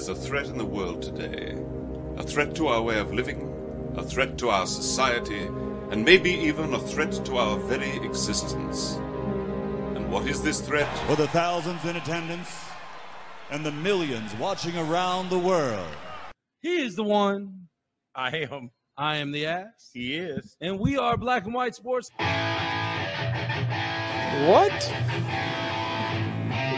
There's a threat in the world today. A threat to our way of living, a threat to our society, and maybe even a threat to our very existence. And what is this threat? For the thousands in attendance and the millions watching around the world. He is the one. I am. I am the ass. He is. And we are Black and White Sports. What?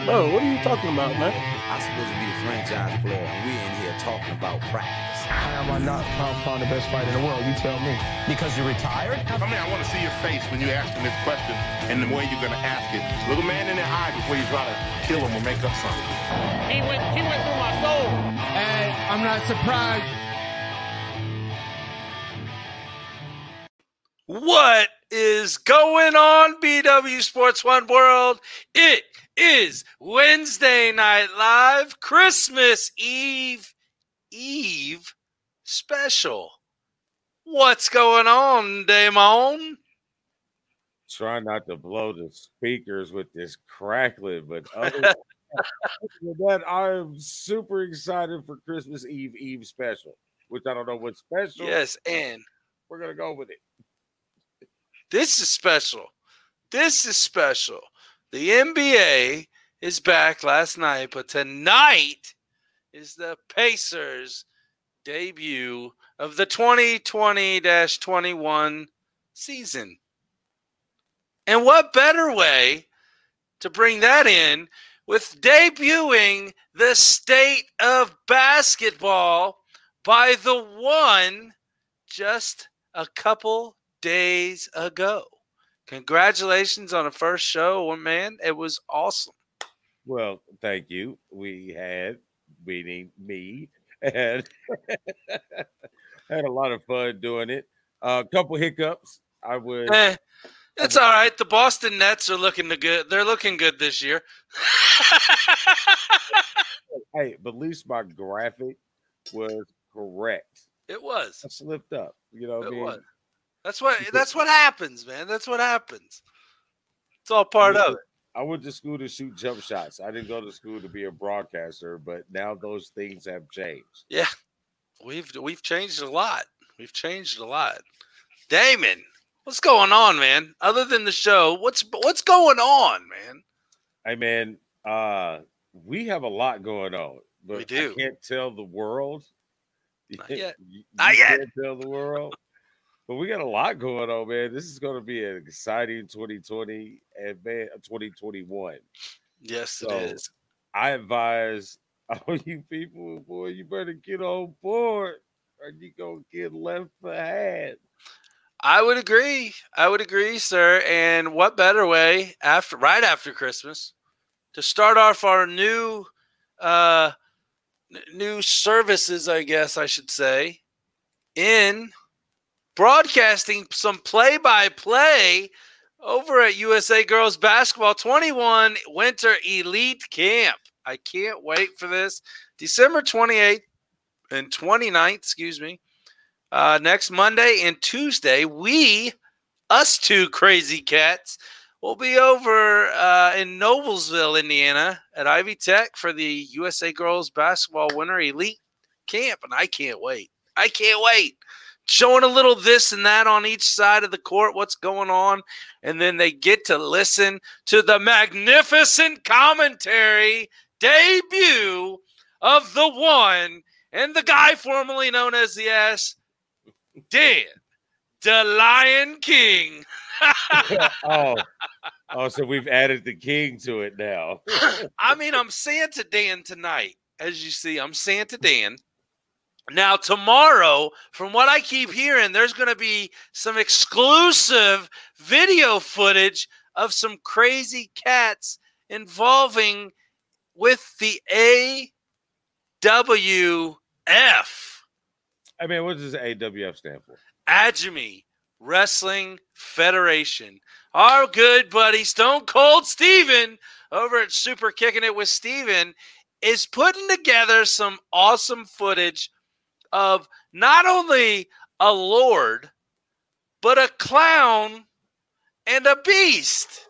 Bro, what are you talking about, man? I'm supposed to be the franchise player, and we're in here talking about practice. How am I not pound for the best fighter in the world? You tell me. Because you're retired? I mean, I want to see your face when you ask him this question and the way you're going to ask it. Little man in the eye before you try to kill him or make up something. He went, he went through my soul. And I'm not surprised. What is going on, BW Sports One World? It is Wednesday Night Live, Christmas Eve, Eve special. What's going on, Damon? Try not to blow the speakers with this crackling, but other than that, I'm super excited for Christmas Eve Eve special, which I don't know what's special. Yes, and we're gonna go with it. This is special. This is special. The NBA is back last night, but tonight is the Pacers' debut of the 2020 21 season. And what better way to bring that in with debuting the state of basketball by the one just a couple days ago. Congratulations on the first show, man. It was awesome. Well, thank you. We had, meaning me, and had a lot of fun doing it. A uh, couple hiccups. I would. Eh, it's all right. The Boston Nets are looking good. They're looking good this year. hey, but at least my graphic was correct. It was. I slipped up. You know, it I mean? was. That's what that's what happens, man. That's what happens. It's all part of it. I went to school to shoot jump shots. I didn't go to school to be a broadcaster, but now those things have changed. Yeah. We've we've changed a lot. We've changed a lot. Damon, what's going on, man? Other than the show, what's what's going on, man? Hey man, uh we have a lot going on. But we do. I can't tell the world. Not yet. you, Not yet. Can't tell the world. But we got a lot going on, man. This is going to be an exciting 2020 and man, 2021. Yes, so it is. I advise all you people, boy, you better get on board or you gonna get left behind. I would agree. I would agree, sir. And what better way after right after Christmas to start off our new uh new services, I guess I should say, in broadcasting some play by play over at USA Girls Basketball 21 Winter Elite Camp. I can't wait for this. December 28th and 29th, excuse me. Uh, next Monday and Tuesday, we, us two crazy cats, will be over uh, in Noblesville, Indiana at Ivy Tech for the USA Girls Basketball Winter Elite Camp. And I can't wait. I can't wait showing a little this and that on each side of the court, what's going on. And then they get to listen to the magnificent commentary debut of the one and the guy formerly known as the S, Dan, the Lion King. oh, oh, so we've added the king to it now. I mean, I'm Santa Dan tonight. As you see, I'm Santa Dan. Now, tomorrow, from what I keep hearing, there's going to be some exclusive video footage of some crazy cats involving with the AWF. I mean, what does AWF stand for? Ajami Wrestling Federation. Our good buddy Stone Cold Steven over at Super Kicking It with Steven is putting together some awesome footage of not only a lord, but a clown and a beast.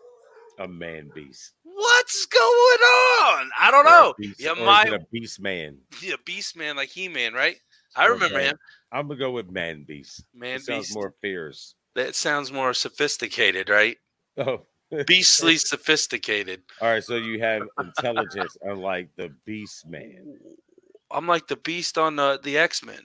A man beast. What's going on? I don't Or know. beast- Yeah, my a beast man. yeah, Beast Man like He Man, right? I remember him. I'm gonna go with man beast. Man It sounds Beast. more fierce. That sounds more sophisticated, right? Oh, Beastly sophisticated. all right. So you have intelligence, unlike the beast man. I'm like the Beast on the the X Men.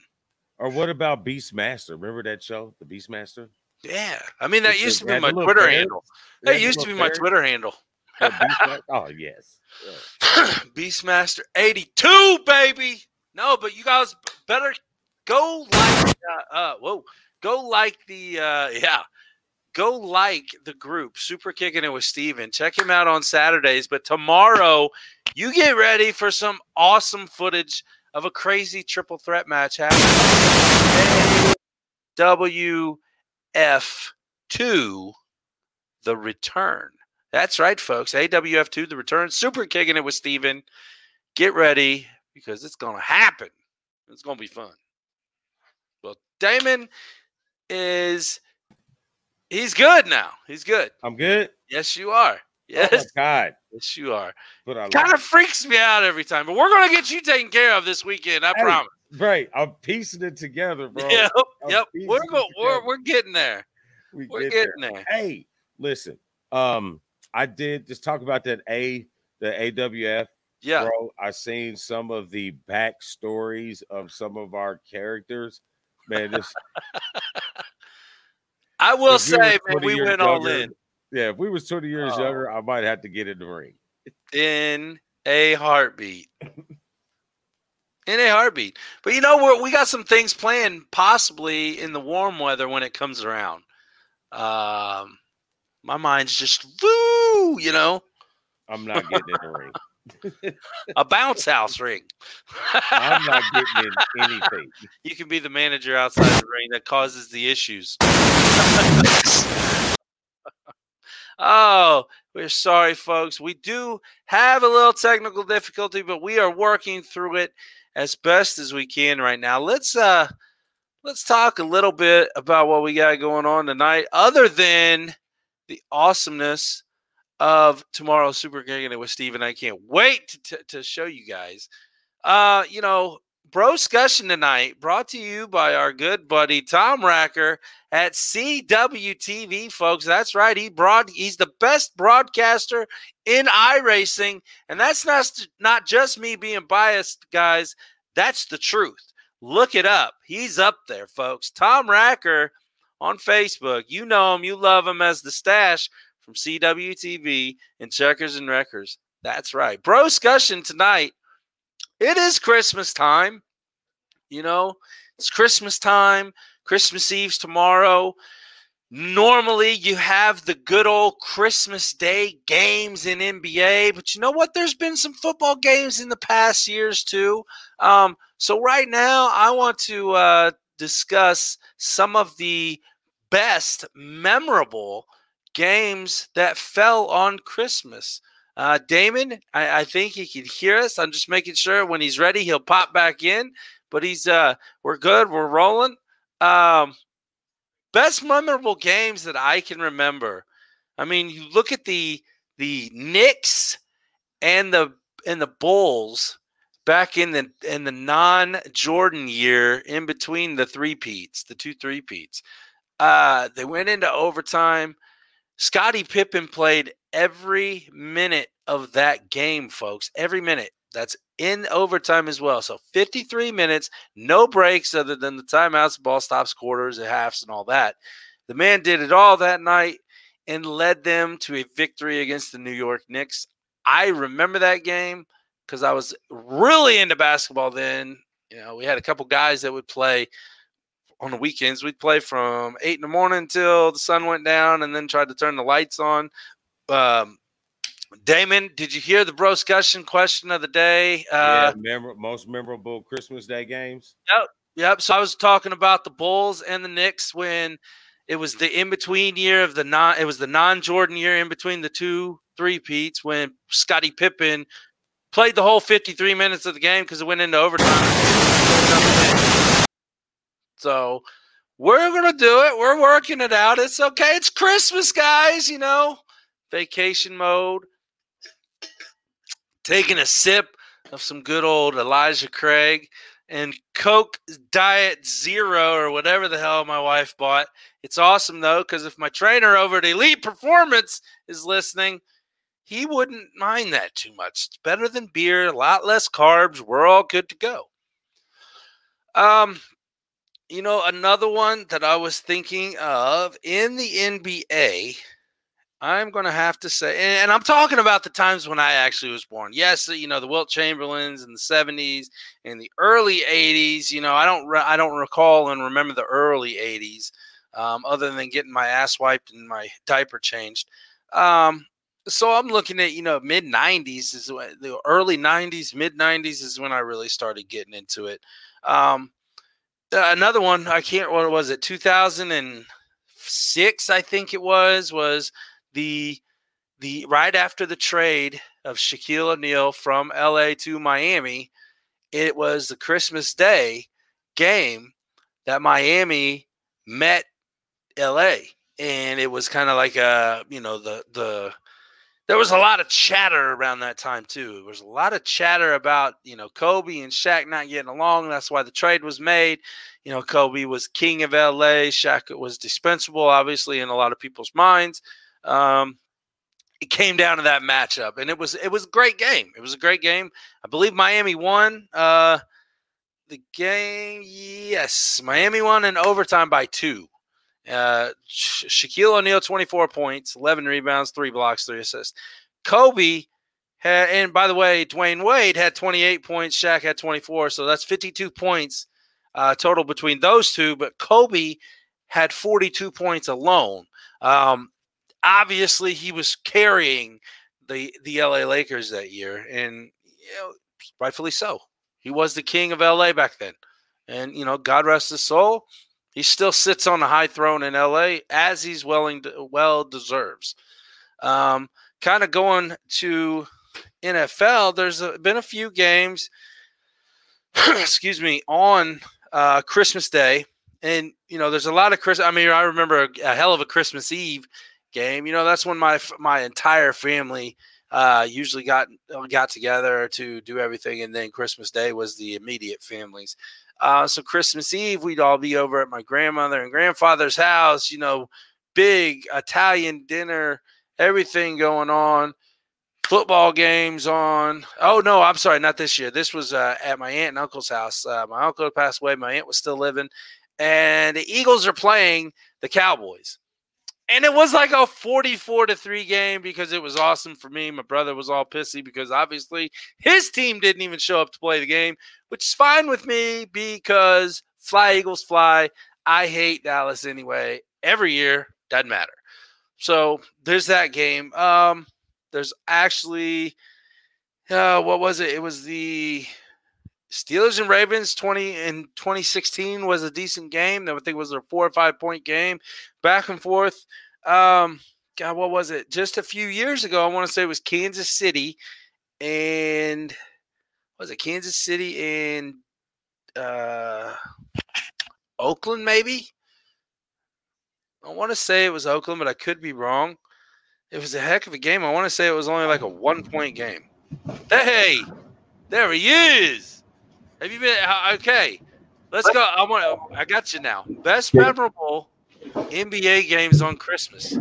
Or what about Beastmaster? Remember that show, the Beastmaster? Yeah, I mean that It's used to be my Twitter ferret. handle. That used to be little my. Twitter handle. Oh, yes. Yeah. Beastmaster 82, baby. No, but you guys better go like uh, uh whoa. Go like the uh yeah. Go like the group Super Kicking It with Steven. Check him out on Saturdays. But tomorrow, you get ready for some awesome footage of a crazy triple threat match happening. AWF2 The Return. That's right, folks. AWF2 The Return. Super Kicking It with Steven. Get ready because it's going to happen. It's going to be fun. Well, Damon is he's good now. He's good. I'm good. Yes, you are. Oh Yes, God. yes, you are. But I Kind of freaks me out every time, but we're gonna get you taken care of this weekend. I Hey, promise. Right. I'm piecing it together, bro. Yep, I'm yep. We're go- we're we're getting there. We We're get getting there. there. Hey, listen. Um, I did just talk about that A, the AWF, Yeah. bro. I seen some of the backstories of some of our characters. Man, this I will if we were say, man, we went all in Yeah, if we was 20 years Oh. younger, I might have to get in the ring. in a heartbeat. In a heartbeat. But you know, we got some things planned possibly in the warm weather when it comes around. Um, my mind's just woo, you know, I'm not getting in the ring. a bounce house ring. I'm not getting in anything. You can be the manager outside the ring that causes the issues. oh, we're sorry, folks. We do have a little technical difficulty, but we are working through it as best as we can right now. Let's uh let's talk a little bit about what we got going on tonight, other than the awesomeness of tomorrow's Super Kicking It with Steven. I can't wait to, to, to show you guys. Uh, you know, Bro Discussion tonight brought to you by our good buddy Tom Racker at CWTV, folks. That's right. He broad he's the best broadcaster in iRacing, and that's not not just me being biased, guys. That's the truth. Look it up. He's up there, folks. Tom Racker on Facebook. You know him, you love him as the stash from CWTV and Checkers and Wreckers. That's right. Bro discussion tonight. It is Christmas time. You know, it's Christmas time. Christmas Eve's tomorrow. Normally, you have the good old Christmas Day games in NBA, but you know what? There's been some football games in the past years too. Um, so, right now, I want to uh, discuss some of the best memorable games that fell on Christmas. Uh, Damon, I, I think he can hear us. I'm just making sure when he's ready, he'll pop back in. But he's uh, we're good. We're rolling. Um, best memorable games that I can remember. I mean, you look at the the Knicks and the and the Bulls back in the in the non Jordan year, in between the three peats, the two three peats. Uh, they went into overtime. Scottie Pippen played every minute of that game, folks. Every minute. That's in overtime as well. So 53 minutes, no breaks other than the timeouts, ball stops, quarters, and halves, and all that. The man did it all that night and led them to a victory against the New York Knicks. I remember that game because I was really into basketball then. You know, we had a couple guys that would play on the weekends. We'd play from eight in the morning until the sun went down, and then tried to turn the lights on. Um, Damon, did you hear the bro discussion question of the day? Uh, yeah, memor- most memorable Christmas Day games. Yep. Yep. So I was talking about the Bulls and the Knicks when it was the in between year of the non. It was the non Jordan year in between the two three peats when Scottie Pippen played the whole 53 minutes of the game because it went into overtime. So we're gonna do it. We're working it out. It's okay. It's Christmas, guys. You know, vacation mode. taking a sip of some good old Elijah Craig and Coke Diet Zero or whatever the hell my wife bought. It's awesome though, because if my trainer over at Elite Performance is listening, he wouldn't mind that too much. It's better than beer, a lot less carbs. We're all good to go. Um, you know, another one that I was thinking of in the NBA I'm going to have to say, and I'm talking about the times when I actually was born. Yes, you know the Wilt Chamberlains in the 70s and the early 80s. You know, I don't, I don't recall and remember the early 80s, um, other than getting my ass wiped and my diaper changed. Um, so I'm looking at you know mid 90s is the early 90s, mid 90s is when I really started getting into it. Um, Uh, another one I can't. What was it? 2006, I think it was. Was the the right after the trade of Shaquille O'Neal from LA to Miami, it was the Christmas Day game that Miami met LA. And it was kind of like a, you know, the the there was a lot of chatter around that time too. There was a lot of chatter about, you know, Kobe and Shaq not getting along. That's why the trade was made. You know, Kobe was king of LA. Shaq was dispensable, obviously, in a lot of people's minds. Um, it came down to that matchup, and it was it was a great game. It was a great game. I believe Miami won uh, the game. Yes, Miami won in overtime by two. Uh, Shaquille O'Neal, 24 points, 11 rebounds, three blocks, three assists. Kobe had, and by the way, Dwyane Wade had 28 points, Shaq had 24. So that's 52 points uh, total between those two. But Kobe had 42 points alone. Um, obviously he was carrying the the LA Lakers that year, and you know, rightfully so. He was the king of LA back then, and you know, God rest his soul. He still sits on a high throne in LA as he's willing to, well deserves. Um, kind of going to NFL. There's a, been a few games. excuse me on uh, Christmas Day, and you know, there's a lot of Christmas. I mean, I remember a, a hell of a Christmas Eve game. You know, that's when my my entire family uh, usually got got together to do everything, and then Christmas Day was the immediate families. Uh, so Christmas Eve, we'd all be over at my grandmother and grandfather's house. You know, big Italian dinner, everything going on. Football games on. Oh no, I'm sorry, not this year. This was uh, at my aunt and uncle's house. Uh, my uncle passed away. My aunt was still living, and the Eagles are playing the Cowboys and it was like a 44 to 3 game because it was awesome for me. My brother was all pissy because obviously his team didn't even show up to play the game, which is fine with me because fly Eagles fly. I hate Dallas anyway. Every year, doesn't matter. So there's that game. Um, there's actually uh, what was it? It was the Steelers and Ravens 20 in 2016 was a decent game. I think it was a four or five point game, back and forth. Um, God, what was it? Just a few years ago, I want to say it was Kansas City and was it Kansas City and uh, Oakland, maybe? I want to say it was Oakland, but I could be wrong. It was a heck of a game. I want to say it was only like a one point game. Hey, there he is. Have you been uh, okay? Let's go. I want. I got you now. Best memorable NBA games on Christmas.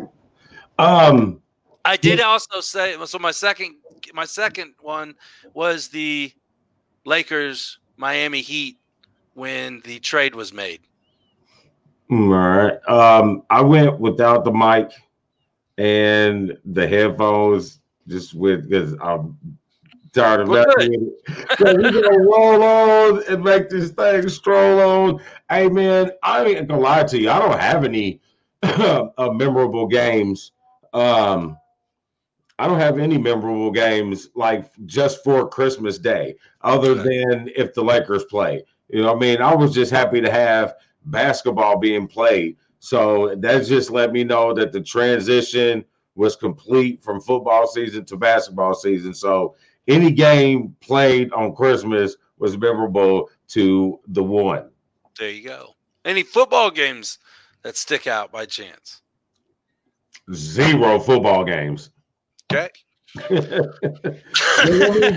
Um, I did also say so. My second, my second one was the Lakers Miami Heat when the trade was made. All right. Um, I went without the mic and the headphones, just with because I'm tired of that. so we're gonna roll on and make this thing stroll on. Hey man, I ain't gonna lie to you. I don't have any uh, memorable games. Um, I don't have any memorable games like just for Christmas Day, other than if the Lakers play. You know, I mean, I was just happy to have basketball being played. So that just let me know that the transition was complete from football season to basketball season. So any game played on Christmas was memorable to the one. There you go. Any football games that stick out by chance? Zero football games. Okay.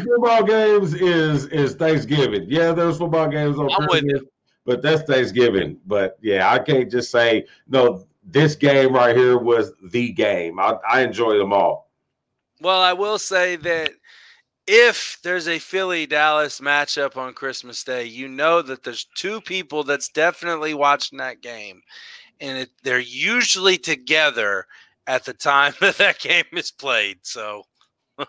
football games is is Thanksgiving. Yeah, there's football games on Christmas, but that's Thanksgiving. But yeah, I can't just say no. This game right here was the game. I, I enjoy them all. Well, I will say that if there's a Philly Dallas matchup on Christmas Day, you know that there's two people that's definitely watching that game, and it, they're usually together at the time that that game is played. So.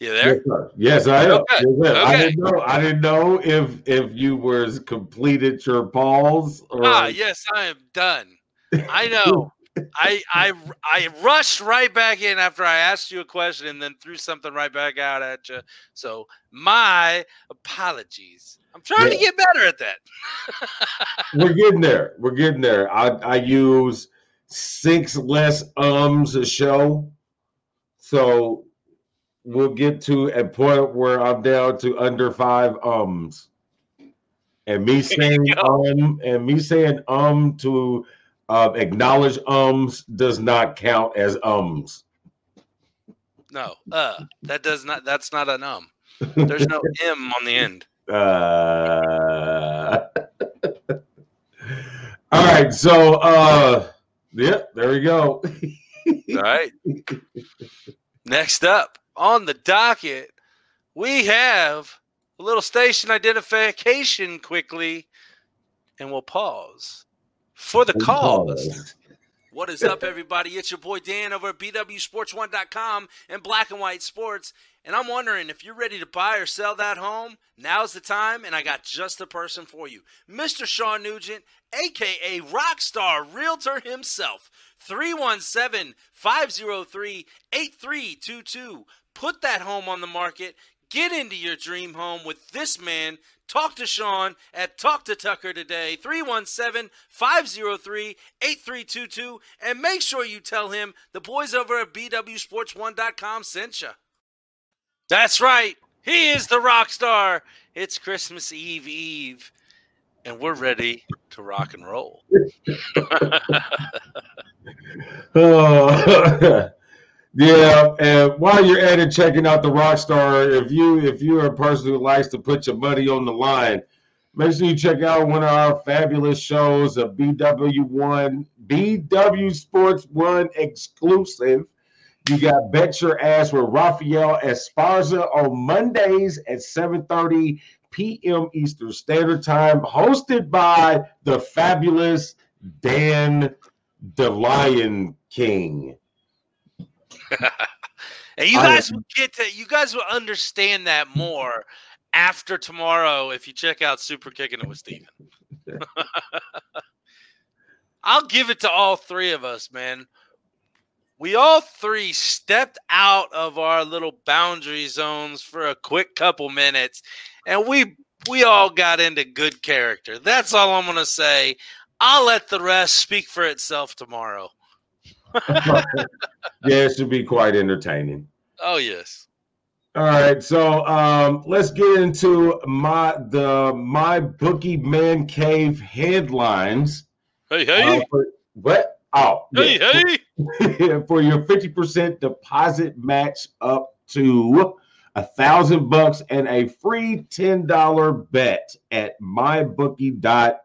you there? Yes, I am. Okay. Yes, okay. I didn't know. I didn't know if if you were completed your pause. Or... Ah, yes, I am done. I know. I I I rushed right back in after I asked you a question and then threw something right back out at you. So my apologies. I'm trying yeah. to get better at that. We're getting there. We're getting there. I I use six less ums a show, so we'll get to a point where I'm down to under five ums. And me saying um and me saying um to uh, acknowledge ums does not count as ums. No, uh, that does not. That's not an um. There's no m on the end. Uh, all right, so uh, yeah, there we go. all right. Next up on the docket, we have a little station identification quickly, and we'll pause for the cause. What is up, everybody? It's your boy Dan over at BWSports1.com and Black and White Sports. And I'm wondering if you're ready to buy or sell that home, now's the time, and I got just the person for you. Mr. Sean Nugent, aka Rockstar Realtor himself. 317 503 8322. Put that home on the market. Get into your dream home with this man Talk to Sean at Talk to Tucker today, 317 503 8322. And make sure you tell him the boys over at BWSports1.com sent you. That's right. He is the rock star. It's Christmas Eve Eve, and we're ready to rock and roll. oh. Yeah, and while you're at it, checking out the Rockstar, if you if you're a person who likes to put your money on the line, make sure you check out one of our fabulous shows, a BW1 BW Sports One exclusive. You got Bet Your Ass with Rafael Esparza on Mondays at 7:30 p.m. Eastern Standard Time, hosted by the fabulous Dan the Lion King. and you guys will get to you guys will understand that more after tomorrow if you check out Super Kicking It with Steven. I'll give it to all three of us, man. We all three stepped out of our little boundary zones for a quick couple minutes, and we we all got into good character. That's all I'm gonna say. I'll let the rest speak for itself tomorrow. yeah, it should be quite entertaining. Oh yes. All right, so um, let's get into my the my bookie man cave headlines. Hey hey. Uh, for, what? Oh, hey yeah. hey. for your fifty percent deposit match up to a thousand bucks and a free ten dollar bet at mybookie.ag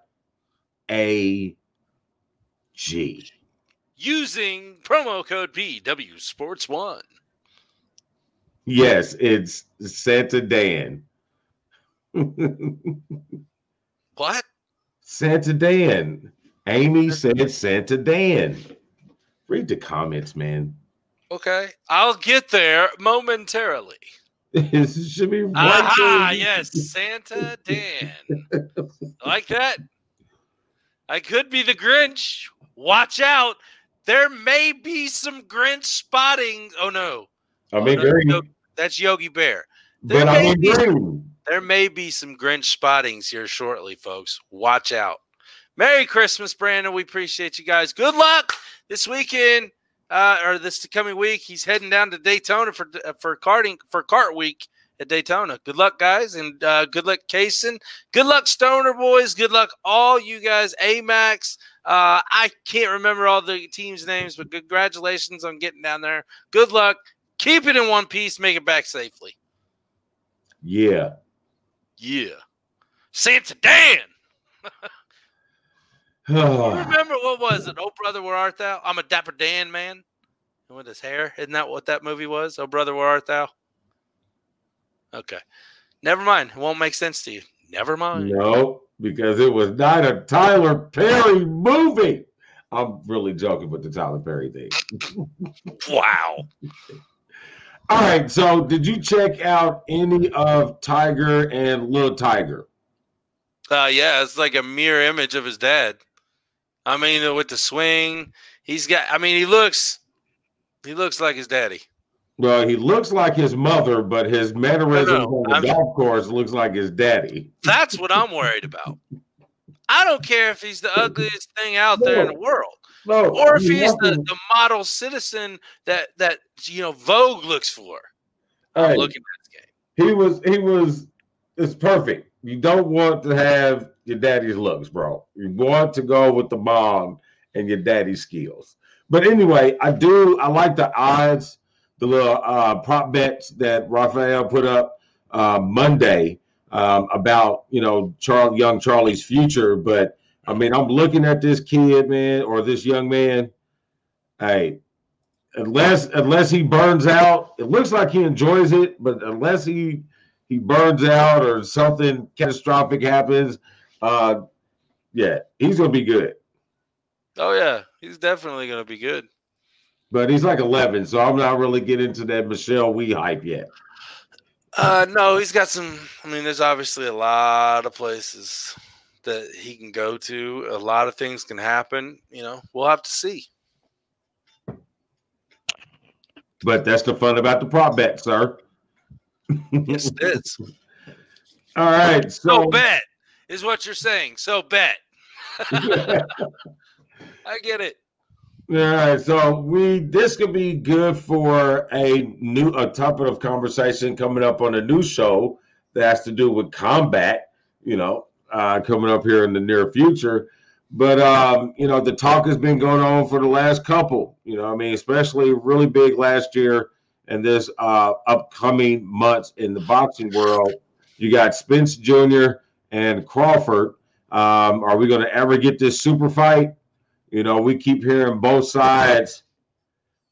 using promo code BW Sports One. Yes, it's Santa Dan. what? Santa Dan. Amy said Santa Dan. Read the comments, man. Okay, I'll get there momentarily. it should be right Aha, yes, Santa Dan. like that. I could be the Grinch. Watch out. There may be some Grinch spotting. Oh no. I mean, oh, no, that's Yogi Bear. There but I mean, some, there may be some Grinch spottings here shortly, folks. Watch out. Merry Christmas, Brandon. We appreciate you guys. Good luck this weekend uh, or this coming week. He's heading down to Daytona for uh, for karting for kart week at Daytona. Good luck, guys, and uh, good luck, Kaysen. Good luck, Stoner boys. Good luck, all you guys. Amax. Uh, I can't remember all the teams' names, but congratulations on getting down there. Good luck. Keep it in one piece. Make it back safely. Yeah. Yeah. Santa Dan. remember what was it? Oh brother, where art thou? I'm a dapper Dan man. And with his hair, isn't that what that movie was? Oh brother, where art thou? Okay, never mind. It won't make sense to you. Never mind. No, because it was not a Tyler Perry movie. I'm really joking with the Tyler Perry thing. wow. All right. So, did you check out any of Tiger and Little Tiger? Uh, yeah, it's like a mirror image of his dad. I mean, with the swing, he's got. I mean, he looks, he looks like his daddy. Well, he looks like his mother, but his mannerisms on the I mean, golf course looks like his daddy. That's what I'm worried about. I don't care if he's the ugliest thing out there in the world. No, or if he's the, the model citizen that that you know Vogue looks for. I'm looking at this game. He was he was it's perfect. You don't want to have your daddy's looks, bro. You want to go with the mom and your daddy's skills. But anyway, I do I like the odds the little uh, prop bets that Raphael put up uh, Monday um, about you know young Charlie's future. But I mean, I'm looking at this kid, man, or this young man. Hey, unless unless he burns out, it looks like he enjoys it. But unless he he burns out or something catastrophic happens, uh, yeah, he's gonna be good. Oh yeah, he's definitely gonna be good but he's like 11, so I'm not really getting into that Michelle Wie hype yet. Uh, no, he's got some. I mean, there's obviously a lot of places that he can go to. A lot of things can happen. You know, we'll have to see. But that's the fun about the prop bet, sir. yes, it is. All right. So, so bet is what you're saying. So bet. I get it. All right, so we this could be good for a new a topic of conversation coming up on a new show that has to do with combat. You know, uh, coming up here in the near future. But um, you know, the talk has been going on for the last couple. You know, I mean, especially really big last year and this uh, upcoming months in the boxing world. You got Spence Jr. and Crawford. Um, are we going to ever get this super fight? You know, we keep hearing both sides,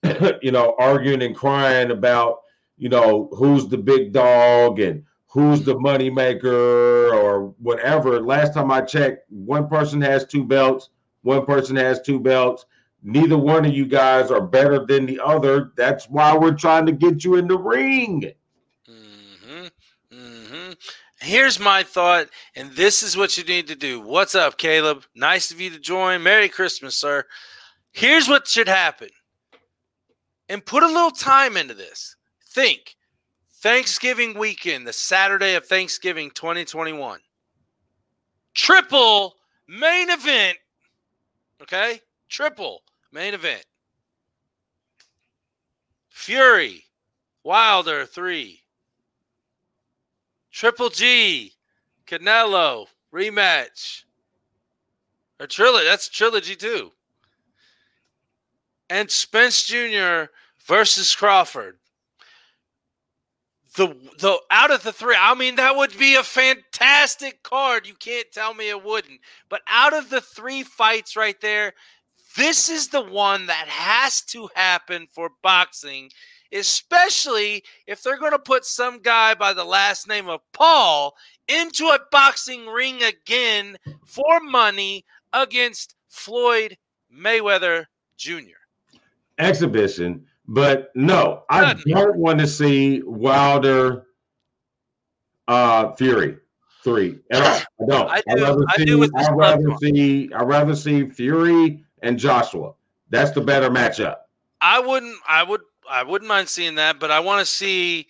you know, arguing and crying about, you know, who's the big dog and who's the money maker or whatever. Last time I checked, one person has two belts, one person has two belts. Neither one of you guys are better than the other. That's why we're trying to get you in the ring. Here's my thought, and this is what you need to do. What's up, Caleb? Nice of you to join. Merry Christmas, sir. Here's what should happen. And put a little time into this. Think Thanksgiving weekend, the Saturday of Thanksgiving 2021. Triple main event. Okay? Triple main event. Fury, Wilder 3. Triple G, Canelo rematch. A trilogy. That's trilogy too. And Spence Jr. versus Crawford. The the out of the three, I mean, that would be a fantastic card. You can't tell me it wouldn't. But out of the three fights right there, this is the one that has to happen for boxing especially if they're going to put some guy by the last name of Paul into a boxing ring again for money against Floyd Mayweather Jr. Exhibition, but no, I don't want to see Wilder uh Fury three. I don't. I do. Rather I see, do I'd rather see I'd rather see Fury and Joshua. That's the better matchup. I wouldn't I would I wouldn't mind seeing that, but I want to see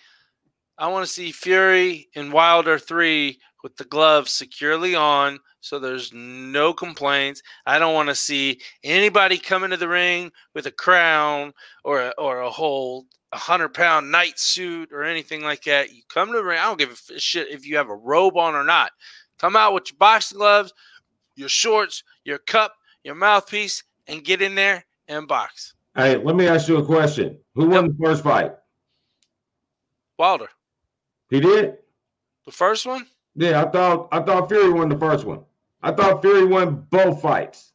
I want to see Fury and Wilder three with the gloves securely on so there's no complaints. I don't want to see anybody come into the ring with a crown or a, or a whole 100 pound night suit or anything like that. You come to the ring, I don't give a shit if you have a robe on or not. Come out with your boxing gloves, your shorts, your cup, your mouthpiece, and get in there and box. Hey, let me ask you a question. Who won the first fight? Wilder. He did? The first one? Yeah, I thought I thought Fury won the first one. I thought Fury won both fights.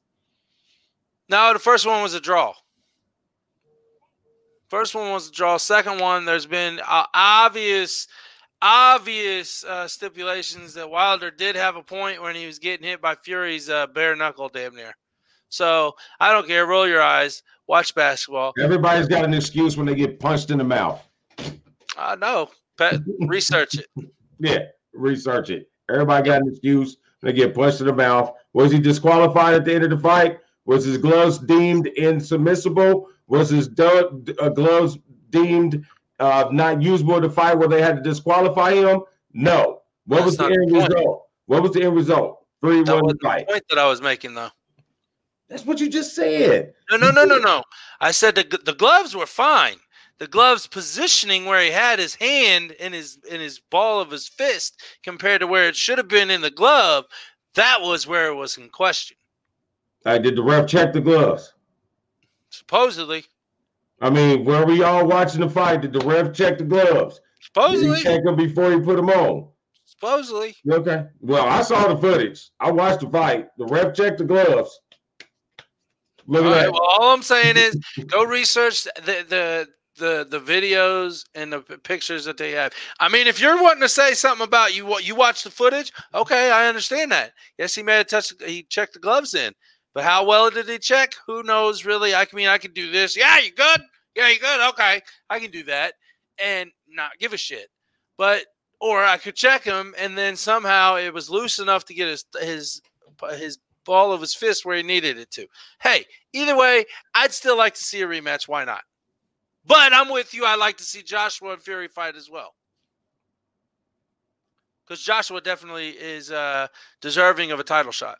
No, the first one was a draw. First one was a draw. Second one, there's been uh, obvious, obvious uh, stipulations that Wilder did have a point when he was getting hit by Fury's uh, bare knuckle, damn near. So I don't care. Roll your eyes. Watch basketball. Everybody's got an excuse when they get punched in the mouth. I know. Pet, research it. Yeah, research it. Everybody got an excuse. When they get punched in the mouth. Was he disqualified at the end of the fight? Was his gloves deemed insubmissible? Was his do- uh, gloves deemed uh, not usable to fight where they had to disqualify him? No. What That's was the end the result? What was the end result? Three That one wasn't the fight. point that I was making, though. That's what you just said. No, no, no, no, no. I said the the gloves were fine. The gloves positioning where he had his hand in his in his ball of his fist compared to where it should have been in the glove, that was where it was in question. Uh, did the ref check the gloves? Supposedly, I mean, were we all watching the fight? Did the ref check the gloves? Did supposedly, he check them before he put them on? supposedly. Okay. Well, I saw the footage. I watched the fight. The ref checked the gloves. Look All at right, that. well, all I'm saying is go research the the the the videos and the pictures that they have. I mean, if you're wanting to say something about you what you watch the footage, okay, I understand that. Yes, he may have touched he checked the gloves in. But how well did he check? Who knows really? I mean I can do this. Yeah, you good? Yeah, you good? Okay. I can do that and not give a shit. But or I could check him and then somehow it was loose enough to get his his his ball of his fist where he needed it to. Hey, either way, I'd still like to see a rematch. Why not? But I'm with you. I like to see Joshua and Fury fight as well. Because Joshua definitely is uh, deserving of a title shot.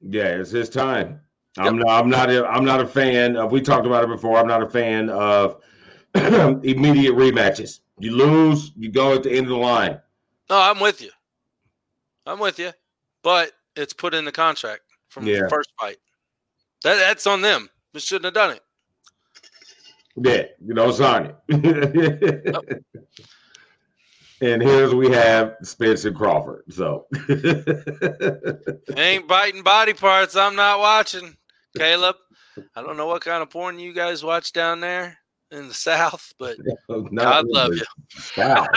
Yeah, it's his time. I'm not. I'm not. A, I'm not a fan of. We talked about it before. I'm not a fan of immediate rematches. You lose, you go at the end of the line. No, I'm with you. I'm with you. But it's put in the contract from Yeah. the first fight. That, that's on them. They shouldn't have done it. Yeah, you know, sign it. and here's we have Spencer Crawford. So Ain't biting body parts. I'm not watching. Caleb, I don't know what kind of porn you guys watch down there in the South, but God love you. Wow.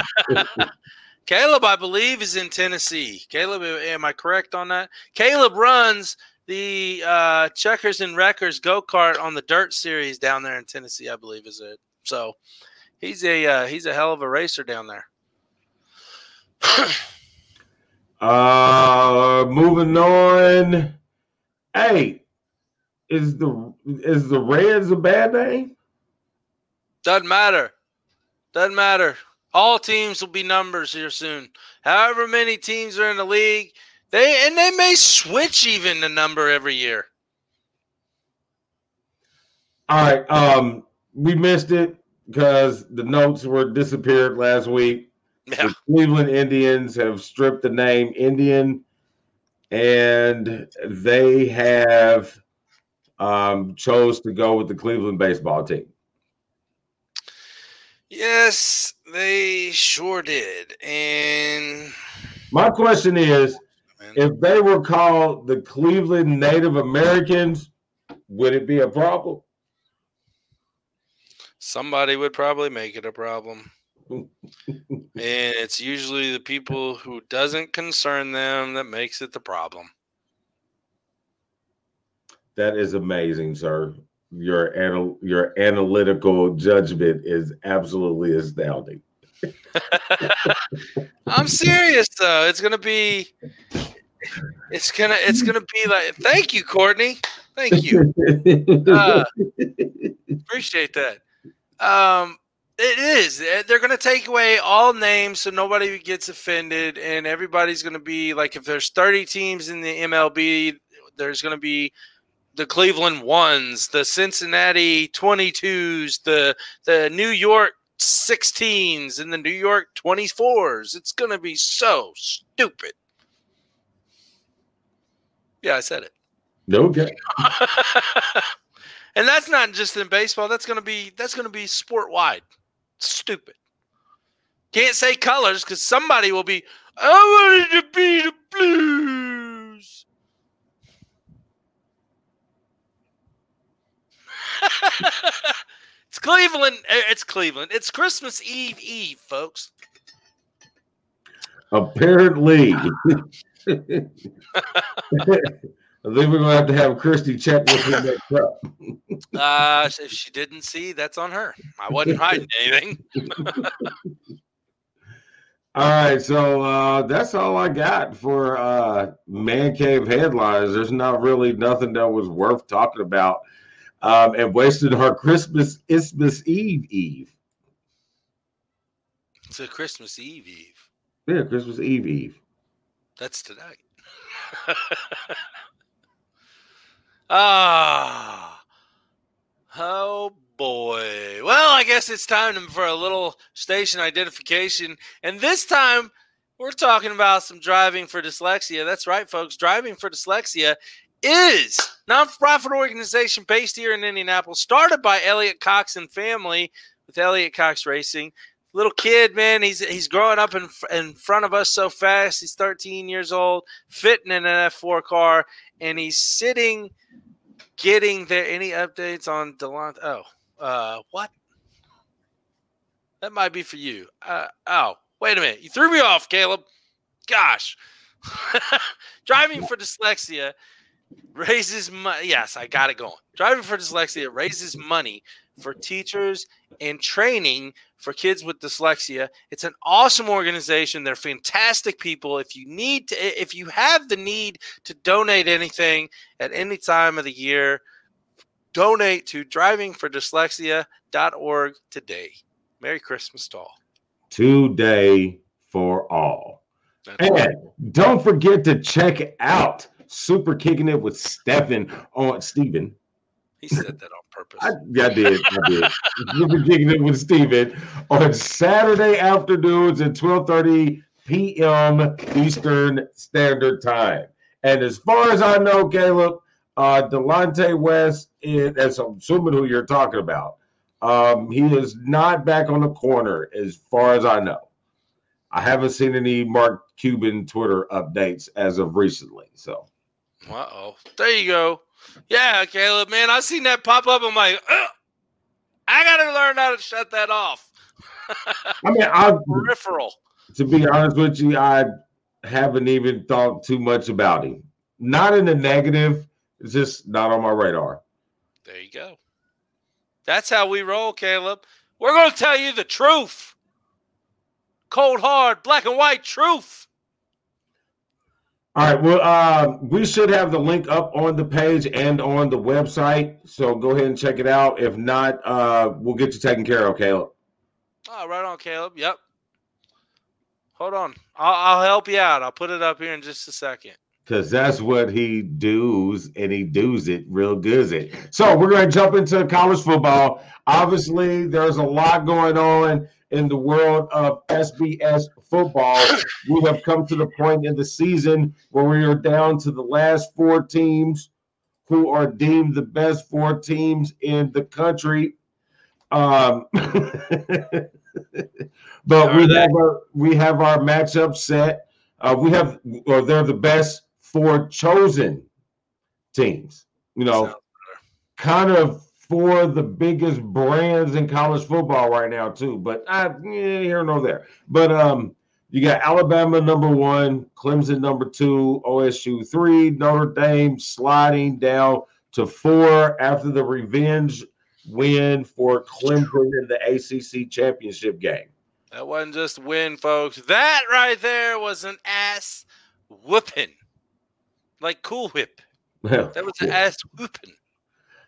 Caleb, I believe, is in Tennessee. Caleb, am I correct on that? Caleb runs the uh, Checkers and Wreckers go kart on the Dirt Series down there in Tennessee. I believe is it. So he's a uh, he's a hell of a racer down there. Uh, moving on. Hey, is the is the Reds a bad name? Doesn't matter. Doesn't matter. All teams will be numbers here soon. However many teams are in the league, they and they may switch even the number every year. All right. Um, we missed it because the notes were disappeared last week. Yeah. The Cleveland Indians have stripped the name Indian, and they have um, chose to go with the Cleveland baseball team. Yes, they sure did. And My question is, if they were called the Cleveland Native Americans, would it be a problem? somebody would probably make it a problem. and it's usually the people who doesn't concern them that makes it the problem. That is amazing, sir. Your anal- your analytical judgment is absolutely astounding. I'm serious though. It's gonna be it's gonna it's gonna be like thank you, Courtney. Thank you. Uh, appreciate that. Um It is. They're going to take away all names so nobody gets offended, and everybody's going to be like, if there's 30 teams in the MLB, there's going to be the Cleveland ones, the Cincinnati 22s, the the New York 16s, and the New York 24s. It's going to be so stupid. Yeah, I said it. No, okay. and that's not just in baseball. That's going to be that's going to be sport wide. Stupid. Can't say colors because somebody will be. I wanted to be the Blues. it's Cleveland. eh, It's Cleveland. It's Christmas Eve Eve, folks. Apparently. I think we're gonna have to have Christy check with him next up. Uh, if she didn't see, that's on her. I wasn't hiding anything. All right, so uh, that's all I got for uh, Man Cave headlines. There's not really nothing that was worth talking about, um, and wasted her Christmas Christmas Eve Eve. It's a Christmas Eve Eve. Yeah, Christmas Eve Eve. That's tonight. ah. Oh boy. Well, I guess it's time for a little station identification. And this time we're talking about some driving for dyslexia. That's right, folks. Driving for dyslexia is nonprofit organization based here in Indianapolis, started by Elliot Cox and family with Elliot Cox Racing little kid, man. He's he's growing up in in front of us so fast. He's 13 years old, fitting in an F4 car, and he's sitting, getting there. Any updates on Delonte? Oh, uh, what? That might be for you. Uh, oh, wait a minute. You threw me off, Caleb. Gosh, driving for dyslexia raises money. Yes, I got it going. Driving for dyslexia raises money for teachers and training for kids with dyslexia. It's an awesome organization. They're fantastic people. If you need to, if you have the need to donate anything at any time of the year, donate to drivingfordyslexia.org today. Merry Christmas to all. Today for all. and don't forget to check out Super Kicking It with Stephen on Stephen. He said that on purpose. I, yeah, I did. I did. Super Kicking It with Stephen on Saturday afternoons at 12:30 p.m. Eastern Standard Time. And as far as I know, Caleb, uh, Delonte West is, as I'm assuming who you're talking about, um, he is not back on the corner as far as I know. I haven't seen any Mark Cuban Twitter updates as of recently. So, Uh oh. There you go. Yeah, Caleb, man, I seen that pop up. I'm like, I got to learn how to shut that off. I mean, I Peripheral. to be honest with you, I haven't even thought too much about him. Not in the negative, it's just not on my radar. There you go. That's how we roll, Caleb. We're going to tell you the truth. Cold, hard, black and white truth. All right. Well, uh, we should have the link up on the page and on the website. So go ahead and check it out. If not, uh, we'll get you taken care of, Caleb. Oh, right on, Caleb. Yep. Hold on. I'll, I'll help you out. I'll put it up here in just a second. Because that's what he does, and he does it real good. It. So we're going to jump into college football. Obviously, there's a lot going on in the world of FBS football. We have come to the point in the season where we are down to the last four teams who are deemed the best four teams in the country. Um, but we have our we have our matchup set. Uh, we have or they're the best four chosen teams. You know, kind of for the biggest brands in college football right now too. But I yeah, here nor there. But um, you got Alabama number one, Clemson number two, OSU three, Notre Dame sliding down to four after the revenge win for Clemson in the ACC championship game. That wasn't just win, folks. That right there was an ass whooping. Like Cool Whip. That was an ass whooping.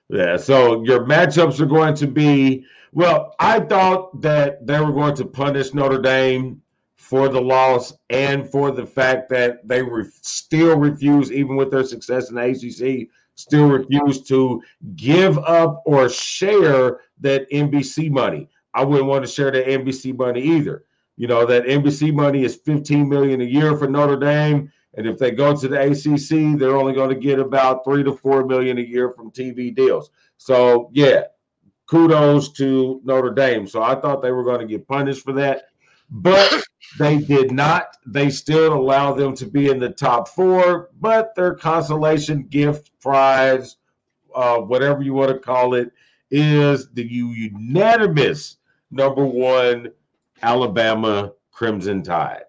Yeah, so your matchups are going to be Well, I thought that they were going to punish Notre Dame for the loss and for the fact that they re- still refuse, even with their success in the ACC, still refuse to give up or share that NBC money. I wouldn't want to share that NBC money either. You know that NBC money is 15 million a year for Notre Dame, and if they go to the ACC, they're only going to get about three to four million a year from TV deals. So yeah, kudos to Notre Dame. So I thought they were going to get punished for that, but they did not. They still allow them to be in the top four, but their consolation gift prize, uh, whatever you want to call it, is the unanimous number one Alabama Crimson Tide.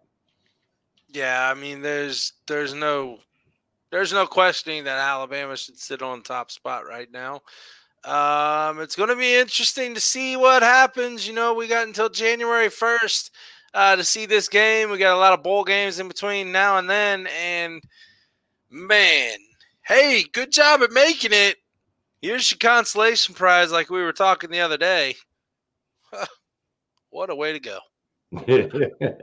Yeah, I mean, there's there's no there's no questioning that Alabama should sit on top spot right now. Um, it's going to be interesting to see what happens. You know, we got until January 1st uh, to see this game. We got a lot of bowl games in between now and then. And man, hey, good job at making it. Here's your consolation prize, like we were talking the other day. what a way to go.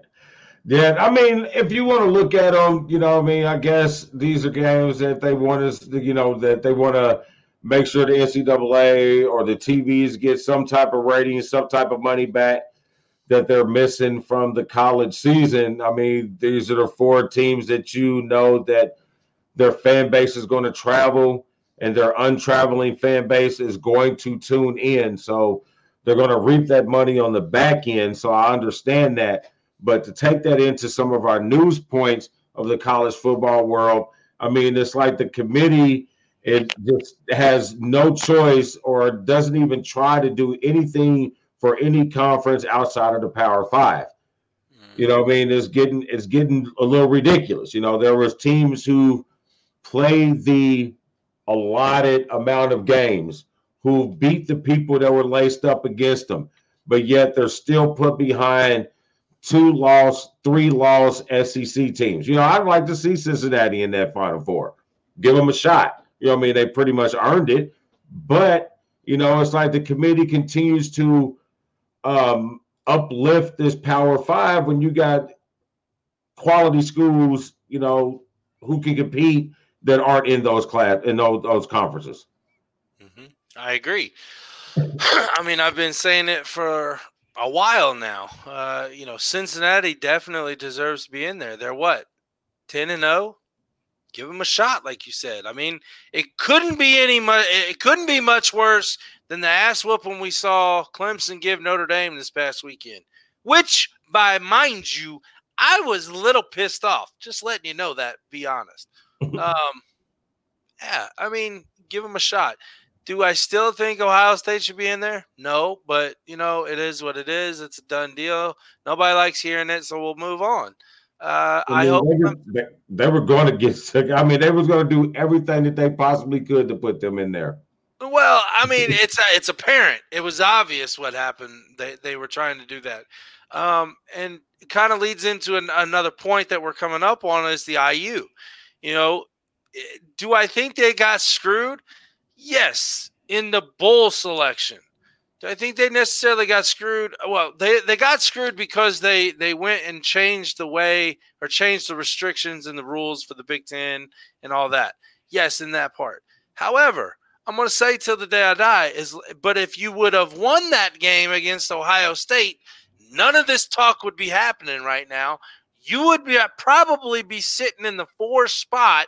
yeah, I mean, if you want to look at them, you know, I mean, I guess these are games that they want us, you know, that they want to make sure the NCAA or the TVs get some type of rating, some type of money back that they're missing from the college season. I mean, these are the four teams that you know that their fan base is going to travel and their untraveling fan base is going to tune in. So they're going to reap that money on the back end. So I understand that. But to take that into some of our news points of the college football world, I mean, it's like the committee it just has no choice or doesn't even try to do anything for any conference outside of the Power Five. You know, I mean, it's getting it's getting a little ridiculous. You know, there was teams who played the allotted amount of games who beat the people that were laced up against them, but yet they're still put behind two loss, three loss SEC teams. You know, I'd like to see Cincinnati in that Final Four. Give them a shot. You know, I mean, they pretty much earned it, but you know, it's like the committee continues to um, uplift this Power Five when you got quality schools, you know, who can compete that aren't in those class in those, those conferences. Mm-hmm. I agree. I mean, I've been saying it for a while now. Uh, you know, Cincinnati definitely deserves to be in there. They're what, ten and zero? Oh? give them a shot, like you said. I mean, it couldn't be any much. It couldn't be much worse than the ass whooping we saw Clemson give Notre Dame this past weekend. Which, by mind you, I was a little pissed off. Just letting you know that. Be honest. um, yeah, I mean, give them a shot. Do I still think Ohio State should be in there? No, but you know, it is what it is. It's a done deal. Nobody likes hearing it, so we'll move on. Uh, I, mean, I hope they were, they, they were, going to get sick. I mean, they was going to do everything that they possibly could to put them in there. Well, I mean, it's it's apparent. It was obvious what happened. They they were trying to do that, um, and it kind of leads into an, another point that we're coming up on is the IU. You know, eh, do I think they got screwed? Yes, in the bowl selection. Do I think they necessarily got screwed? Well, they, they got screwed because they they went and changed the way or changed the restrictions and the rules for the Big Ten and all that. Yes, in that part. However, I'm going to say till the day I die is, but if you would have won that game against Ohio State, none of this talk would be happening right now. You would be probably be sitting in the four spot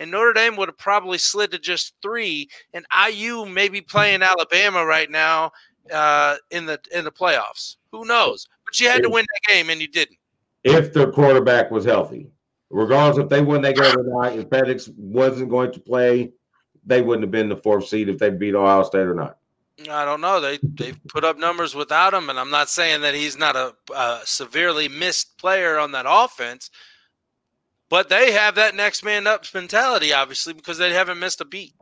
and Notre Dame would have probably slid to just three, and IU may be playing Alabama right now uh, in the in the playoffs. Who knows? But you had to win that game, and you didn't. If their quarterback was healthy, regardless if they won that game or not, if Penix wasn't going to play, they wouldn't have been the fourth seed if they beat Ohio State or not. I don't know. They they've put up numbers without him, and I'm not saying that he's not a, a severely missed player on that offense. But they have that next man up mentality, obviously, because they haven't missed a beat.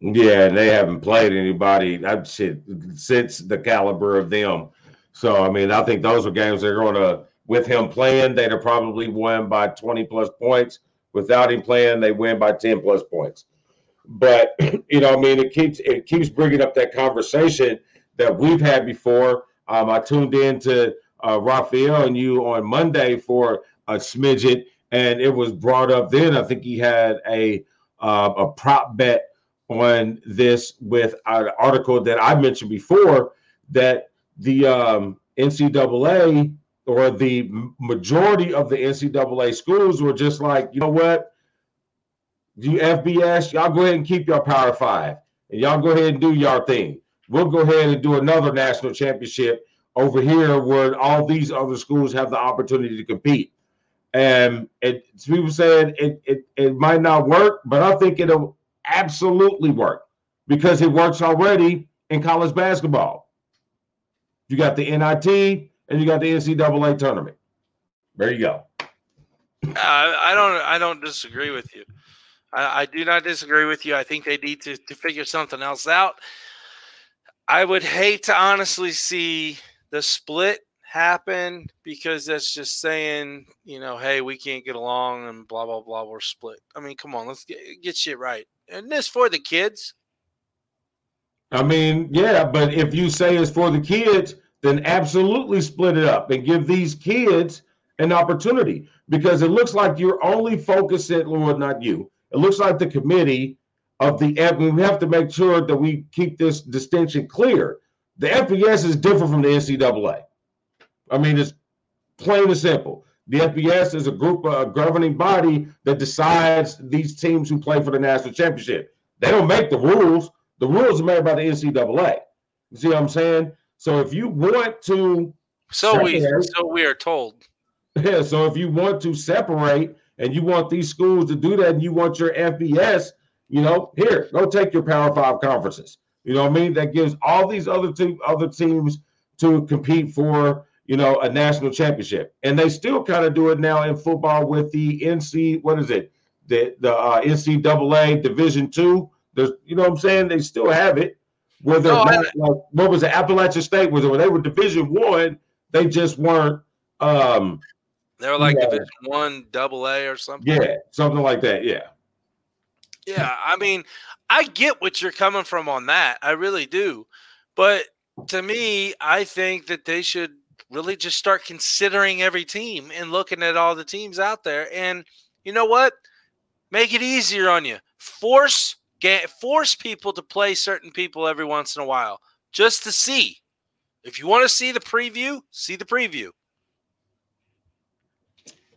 Yeah, and they haven't played anybody I've since the caliber of them. So I mean, I think those are games they're going to with him playing, they'd have probably won by 20 plus points. Without him playing, they win by 10 plus points. But you know, I mean, it keeps it keeps bringing up that conversation that we've had before. Um, I tuned in to uh, Raphael and you on Monday for a smidget, and it was brought up then. I think he had a uh, a prop bet on this with an article that I mentioned before that the um, NCAA or the majority of the NCAA schools were just like, you know what, you FBS, y'all go ahead and keep your Power Five, and y'all go ahead and do your thing. We'll go ahead and do another national championship over here where all these other schools have the opportunity to compete. And it, people said it, it it might not work, but I think it'll absolutely work because it works already in college basketball. You got the NIT and you got the NCAA tournament. There you go. I, I don't I don't disagree with you. I, I, do not disagree with you. I think they need to, to figure something else out. I would hate to honestly see the split happen because that's just saying, you know, hey, we can't get along and blah blah blah. We're split. I mean, come on, let's get get shit right. And this for the kids. I mean, yeah, but if you say it's for the kids, then absolutely split it up and give these kids an opportunity because it looks like you're only focusing, Lord, not you. It looks like the committee of the F. we have to make sure that we keep this distinction clear. The FBS is different from the NCAA. I mean, it's plain and simple. The FBS is a group, a governing body that decides these teams who play for the national championship. They don't make the rules. The rules are made by the NCAA. You see what I'm saying? So if you want to, so we so we are told. Yeah. So if you want to separate and you want these schools to do that, and you want your FBS, you know, here, go take your Power Five conferences. You know what I mean? That gives all these other two other teams to compete for, you know, a national championship. And they still kind of do it now in football with the NC, what is it? The the uh, NCAA Division Two. There's, you know what I'm saying? They still have it where they're no, not, like, what was it, Appalachian State was it when they were Division One, they just weren't. um They were like Division One, Double A, or something. Yeah, something like that. Yeah. Yeah, I mean, I get what you're coming from on that. I really do, but to me, I think that they should really just start considering every team and looking at all the teams out there. And you know what? Make it easier on you. Force Get, force people to play certain people every once in a while just to see. If you want to see the preview, see the preview.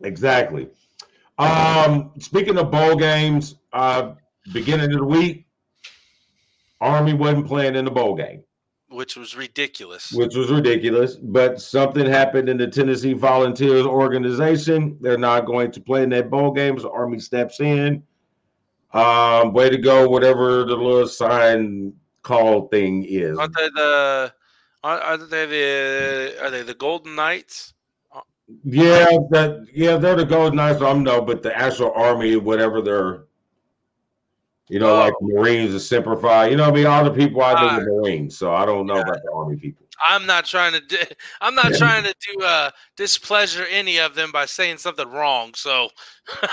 Exactly. Um, speaking of bowl games, uh, beginning of the week, Army wasn't playing in the bowl game, which was ridiculous. Which was ridiculous. But something happened in the Tennessee Volunteers organization. They're not going to play in that bowl game. So Army steps in um, way to go, whatever the little sign call thing is. Aren't they the are, they the are they the Golden Knights? Yeah, that yeah, they're the Golden Knights. I'm no, but the actual army, whatever they're you know, oh. like Marines, the Semper Fi. You know, I mean, all the people I know uh, the Marines, so I don't know about the Army people. I'm not trying to. Di- I'm not yeah. trying to do uh, displeasure any of them by saying something wrong. So,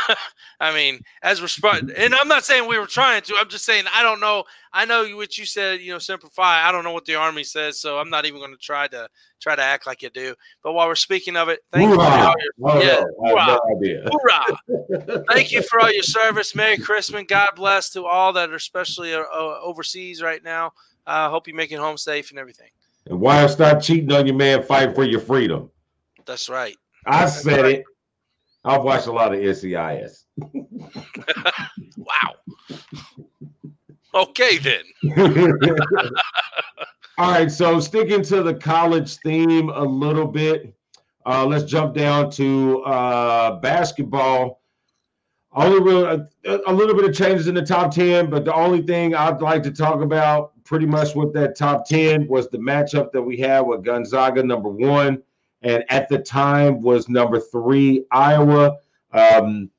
I mean, as respond, and I'm not saying we were trying to. I'm just saying I don't know. I know what you said. You know, simplify. I don't know what the Army says, so I'm not even going to try to try to act like you do. But while we're speaking of it, thank hoorah. you for all your, yeah, hoorah, no hoorah. thank you for all your service. Merry Christmas. God bless to all that are especially uh, overseas right now. I uh, hope you make it home safe and everything. And why stop cheating on your man? Fight for your freedom. That's right. I said right. it. I've watched a lot of NCIS. wow. Okay then. All right, so sticking to the college theme a little bit, uh, let's jump down to uh, basketball. Only real, a, a, little bit of changes in the top ten, but the only thing I'd like to talk about, pretty much with that top ten, was the matchup that we had with Gonzaga, number one, and at the time was number three Iowa. Um,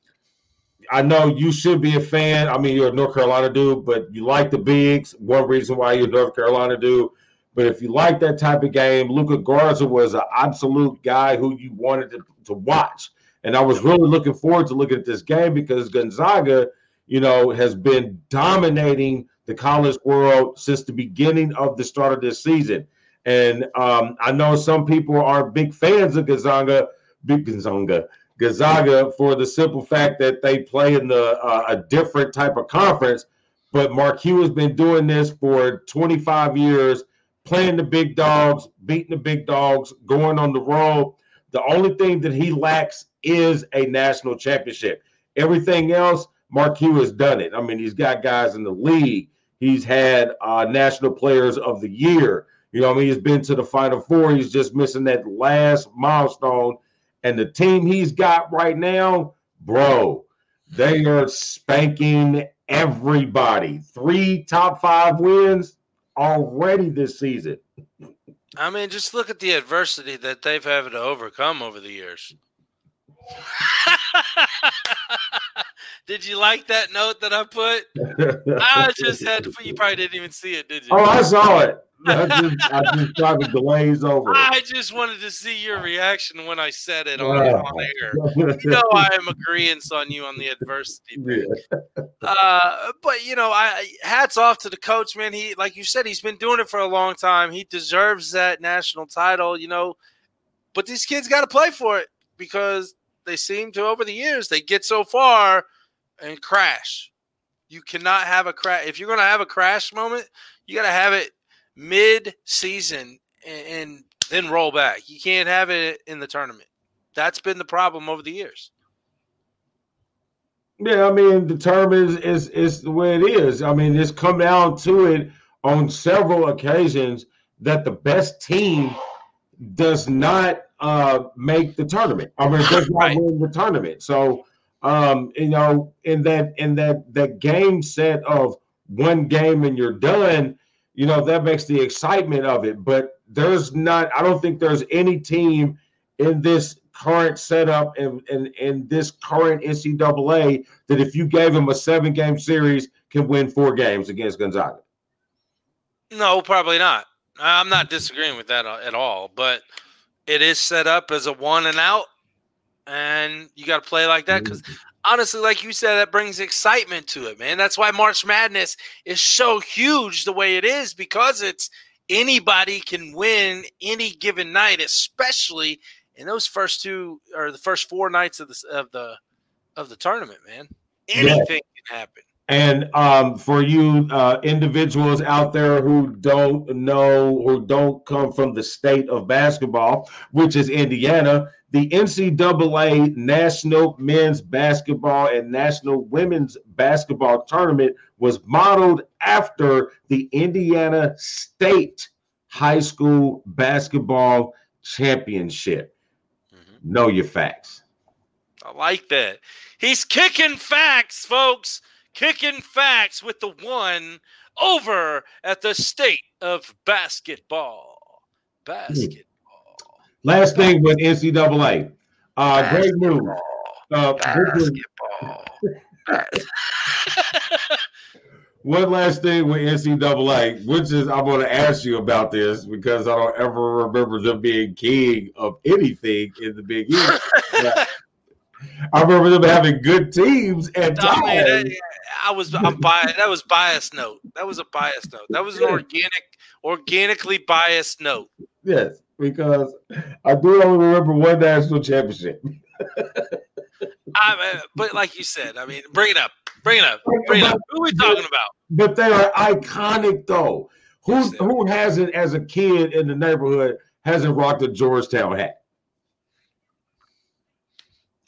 I know you should be a fan. I mean, you're a North Carolina dude, but you like the bigs. One reason why you're North Carolina dude. But if you like that type of game, Luka Garza was an absolute guy who you wanted to, to watch. And I was really looking forward to looking at this game because Gonzaga, you know, has been dominating the college world since the beginning of the start of this season. And um, I know some people are big fans of Gonzaga, big Gonzaga, Gonzaga for the simple fact that they play in the uh, a different type of conference. But Mark Few has been doing this for 25 years, playing the big dogs, beating the big dogs, going on the road. The only thing that he lacks is a national championship. Everything else, Mark Few has done it. I mean, he's got guys in the league. He's had uh, national players of the year. You know, I mean, he's been to the Final Four. He's just missing that last milestone. And the team he's got right now, bro, they are spanking everybody. Three top five wins already this season. I mean, just look at the adversity that they've had to overcome over the years. did you like that note that I put? I just had to put. You probably didn't even see it, did you? Oh, I saw it. I just, I just tried to glaze over. It. I just wanted to see your reaction when I said it on, on air. You know, I am agreeing on you on the adversity. Yeah. Uh, but you know, I hats off to the coach, man. He, like you said, he's been doing it for a long time. He deserves that national title. You know, but these kids got to play for it because they seem to over the years they get so far and crash. You cannot have a crash. If you're going to have a crash moment, you got to have it mid season and, and then roll back. You can't have it in the tournament. That's been the problem over the years. Yeah, I mean the term is is is the way it is. I mean, it's come down to it on several occasions that the best team does not uh, make the tournament. I mean, does not right. win the tournament. So, um, you know, in that in that that game set of one game and you're done, you know, that makes the excitement of it. But there's not. I don't think there's any team in this current setup and in, in, in this current NCAA that if you gave them a seven game series can win four games against Gonzaga. No, probably not. I'm not disagreeing with that at all, but it is set up as a one and out, and you got to play like that because mm-hmm. honestly, like you said, that brings excitement to it, man. That's why March Madness is so huge the way it is because it's anybody can win any given night, especially in those first two or the first four nights of the of the of the tournament, man. Anything yeah. can happen. And um, for you uh, individuals out there who don't know, who don't come from the state of basketball, which is Indiana, the NCAA National Men's Basketball and National Women's Basketball Tournament was modeled after the Indiana State High School Basketball Championship. Mm-hmm. Know your facts. I like that. He's kicking facts, folks kicking facts with the one over at the state of basketball. Basketball. Last thing with NCAA. Uh, great news. Uh, basketball. One last thing with NCAA, which is I'm going to ask you about this because I don't ever remember them being king of anything in the Big East. I remember them having good teams and oh, times. I, mean, I was I'm biased. That was biased note. That was a biased note. That was an organic, organically biased note. Yes, because I do only remember one national championship. I mean, but like you said, I mean, bring it up, bring it up, bring it up. Who are we talking about? But they are iconic, though. Who who hasn't, as a kid in the neighborhood, hasn't rocked a Georgetown hat?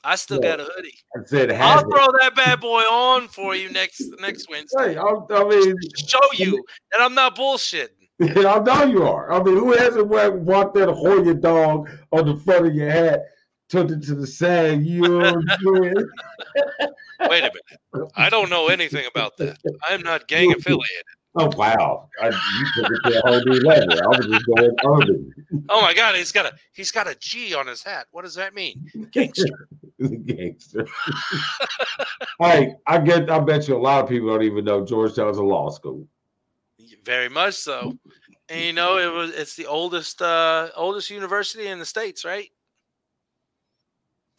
I still yeah. got a hoodie. I said, I'll throw that bad boy on for you next next Wednesday. Hey, I, I mean, show you that I'm not bullshitting. I know you are. I mean, who hasn't walked that Hoya dog on the front of your hat, took it to the side? You know Wait a minute. I don't know anything about that. I am not gang affiliated. Oh wow! I, you took it to a whole new level. I was just going urban. Oh my god, he's got a he's got a G on his hat. What does that mean? Gangster. Gangster. hey, I get. I bet you a lot of people don't even know Georgetown's a law school. Very much so. And you know, it was it's the oldest uh oldest university in the states, right?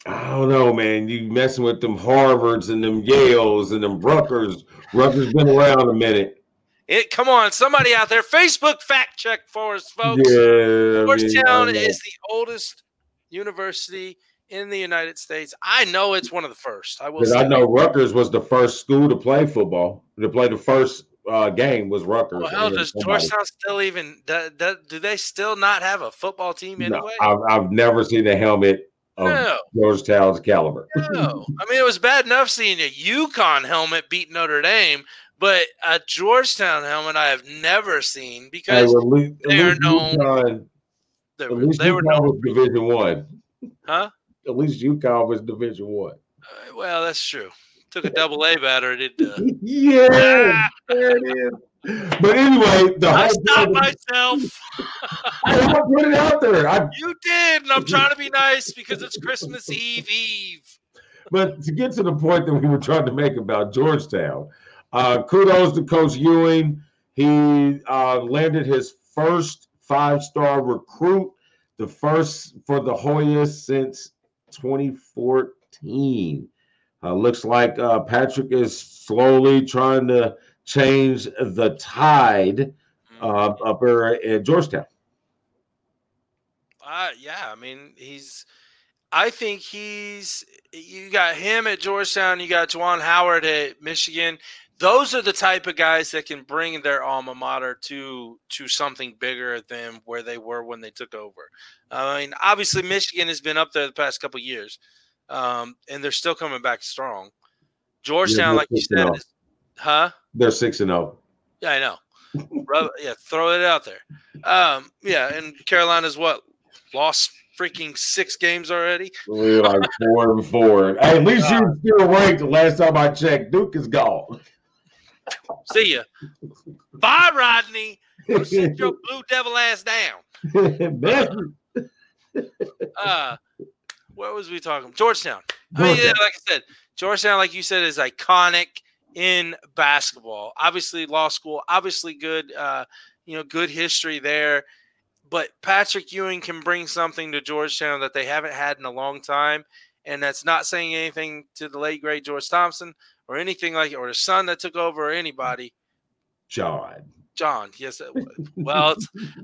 I don't know, man. You messing with them Harvards and them Yales and them Rutgers. Rutgers been around a minute. It come on, somebody out there, Facebook fact check for us, folks. Yeah, Georgetown I is the oldest university in the United States. I know it's one of the first. I will. I know Rutgers was the first school to play football. To play the first uh, game was Rutgers. Well, hell, does Georgetown still even do, do, they still not have a football team No, anyway? I've, I've never seen a helmet of No. Georgetown's caliber. No, I mean it was bad enough seeing a UConn helmet beat Notre Dame, but a Georgetown helmet I have never seen Hey, because well, at least, at they are known. UConn, They at were, least they were known. was Division One. Huh? At least UConn was Division One. Uh, Well, that's true. Took a double A batter. Did uh, Yeah, there it is. But anyway, the I stopped myself. I put it out there. I, You did, and I'm trying to be nice because it's Christmas Eve Eve. but to get to the point that we were trying to make about Georgetown, uh, kudos to Coach Ewing. He uh, landed his first five-star recruit, the first for the Hoyas since 2014. Uh, looks like uh, Patrick is slowly trying to change the tide uh, up there in Georgetown. Uh, yeah, I mean, he's. I think he's. You got him at Georgetown. You got Juwan Howard at Michigan. Those are the type of guys that can bring their alma mater to to something bigger than where they were when they took over. I mean, obviously, Michigan has been up there the past couple years, um, and they're still coming back strong. Georgetown, like you said, oh. is, huh? They're six and oh. zero. Yeah, I know. Yeah, throw it out there. Um, yeah, and Carolina's what lost freaking six games already. We're like four and four. Hey, at least you're still ranked. The last time I checked, Duke is gone. See ya. Bye, Rodney. Go sit your blue devil ass down. That's- Uh, what was we talking? Georgetown. I mean, yeah, like I said, Georgetown, like you said, is iconic in basketball. Obviously, law school. Obviously, good. Uh, you know, good history there. But Patrick Ewing can bring something to Georgetown that they haven't had in a long time, and that's not saying anything to the late great George Thompson or anything like or the son that took over or anybody. John. John, yes. Well,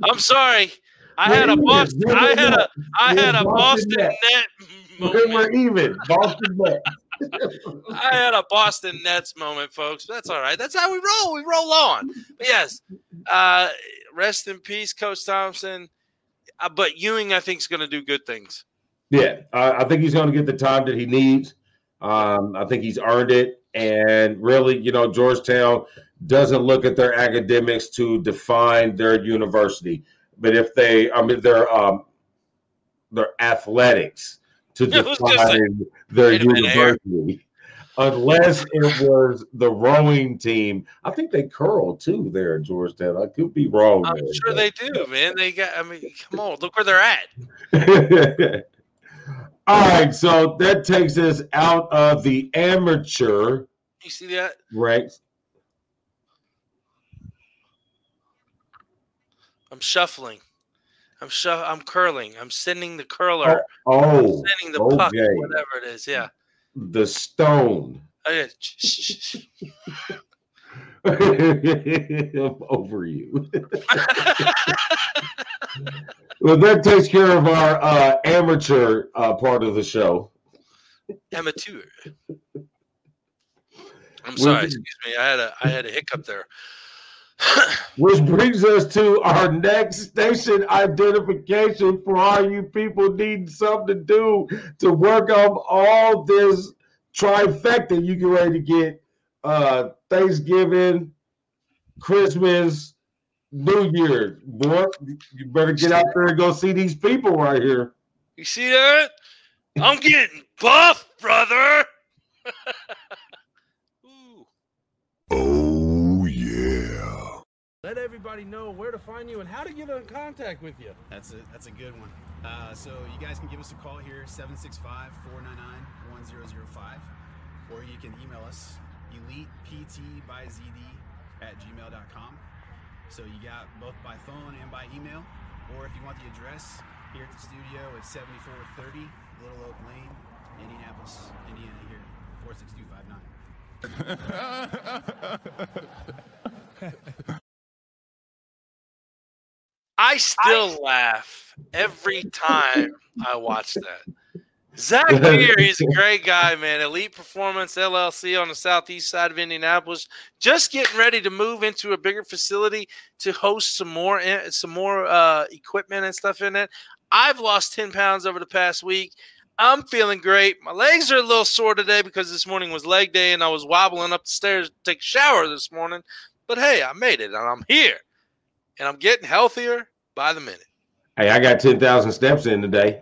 I'm sorry. I had a Boston. I had a I had a Boston net We're, we're even. Boston Net. I had a Boston Nets moment, folks. That's all right. That's how we roll. We roll on. But yes, uh, rest in peace, Coach Thompson. Uh, but Ewing, I think, is going to do good things. Yeah, I, I think he's going to get the time that he needs. Um, I think he's earned it. And really, you know, Georgetown doesn't look at their academics to define their university, but if they, I mean, their um, their athletics to define their wait a minute here. university. Unless it was the rowing team, I think they curl too there at Georgetown. I could be wrong. I'm there, sure they do, man. They got. I mean, come on, look where they're at. All right, so that takes us out of the amateur You see that? Right. I'm shuffling. I'm shuff. I'm curling. I'm sending the curler. Oh, oh sending the puck, okay. whatever it is. Yeah. The stone. Oh, yeah. I'm over you. well, that takes care of our uh, amateur uh, part of the show. Amateur. I'm sorry. Excuse me. I had a I had a hiccup there. Which brings us to our next station identification for all you people needing something to do to work up all this trifecta you get ready to get uh Thanksgiving, Christmas, New Year. Boy, you better get out there and go see these people right here. You see that? I'm getting buff, brother. Oh, yeah. Let everybody know where to find you and how to get in contact with you. That's a that's a good one. Uh, so you guys can give us a call here 765-499-1005 or you can email us eliteptbyzd at gmail.com. So you got both by phone and by email. Or if you want the address here at the studio, it's 7430 Little Oak Lane, Indianapolis, Indiana here, 46259. I still laugh every time I watch that. Zach Beer, he's a great guy, man. Elite Performance LLC on the southeast side of Indianapolis, just getting ready to move into a bigger facility to host some more eh, some more uh, equipment and stuff in it. I've lost ten pounds over the past week. I'm feeling great. My legs are a little sore today because this morning was leg day and I was wobbling up the stairs to take a shower this morning. But hey, I made it and I'm here, and I'm getting healthier by the minute. Hey, I got ten thousand steps in today.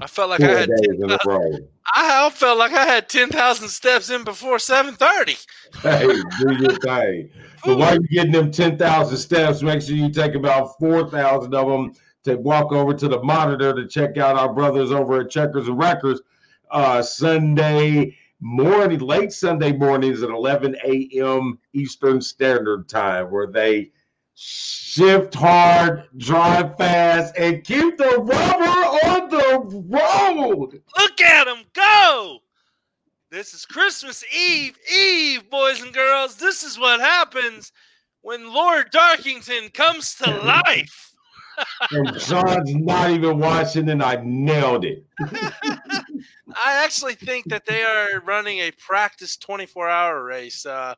I felt like Four I had days in a 10,000. I felt like I had ten thousand steps in before seven thirty. Hey, do your thing. But while you're getting them 10,000 steps, make sure you take about 4,000 of them to walk over to the monitor to check out our brothers over at Checkers and Records uh, Sunday morning, late Sunday mornings at 11 a.m. Eastern Standard Time, where they shift hard, drive fast, and keep the rubber on the road. Look at him go! This is Christmas Eve, Eve, boys and girls. This is what happens when Lord Darkington comes to life. And John's not even watching, and I nailed it. I actually think that they are running a practice 24 hour race. Uh,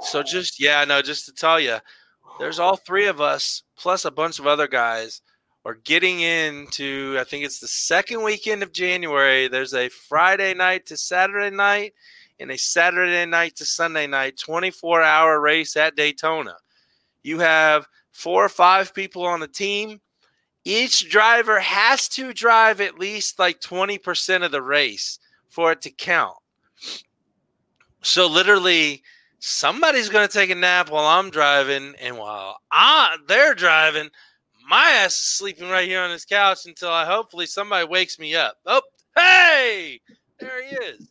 so just, yeah, no, just to tell you, there's all three of us plus a bunch of other guys are getting into, I think it's the second weekend of January. There's a Friday night to Saturday night and a Saturday night to Sunday night 24 hour race at Daytona. You have four or five people on the team. Each driver has to drive at least like 20% of the race for it to count. So literally, somebody's going to take a nap while I'm driving, and while I, they're driving, my ass is sleeping right here on this couch until I hopefully somebody wakes me up. Oh, hey, there he is.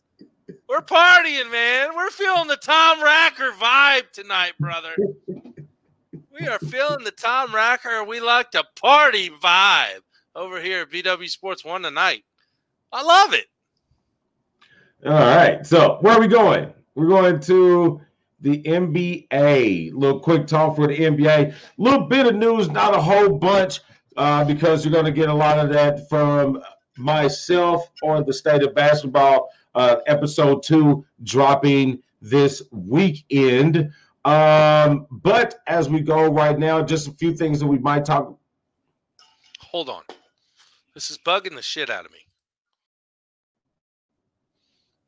We're partying, man. We're feeling the Tom Racker vibe tonight, brother. We are feeling the Tom Racker. We like to party vibe over here at BW Sports One tonight. I love it. All right. So where are we going? We're going to the NBA. little quick talk for the NBA. A little bit of news, not a whole bunch, uh, because you're going to get a lot of that from myself on the state of basketball. Uh, episode two dropping this weekend. Um, but as we go right now, just a few things that we might talk. Hold on. This is bugging the shit out of me.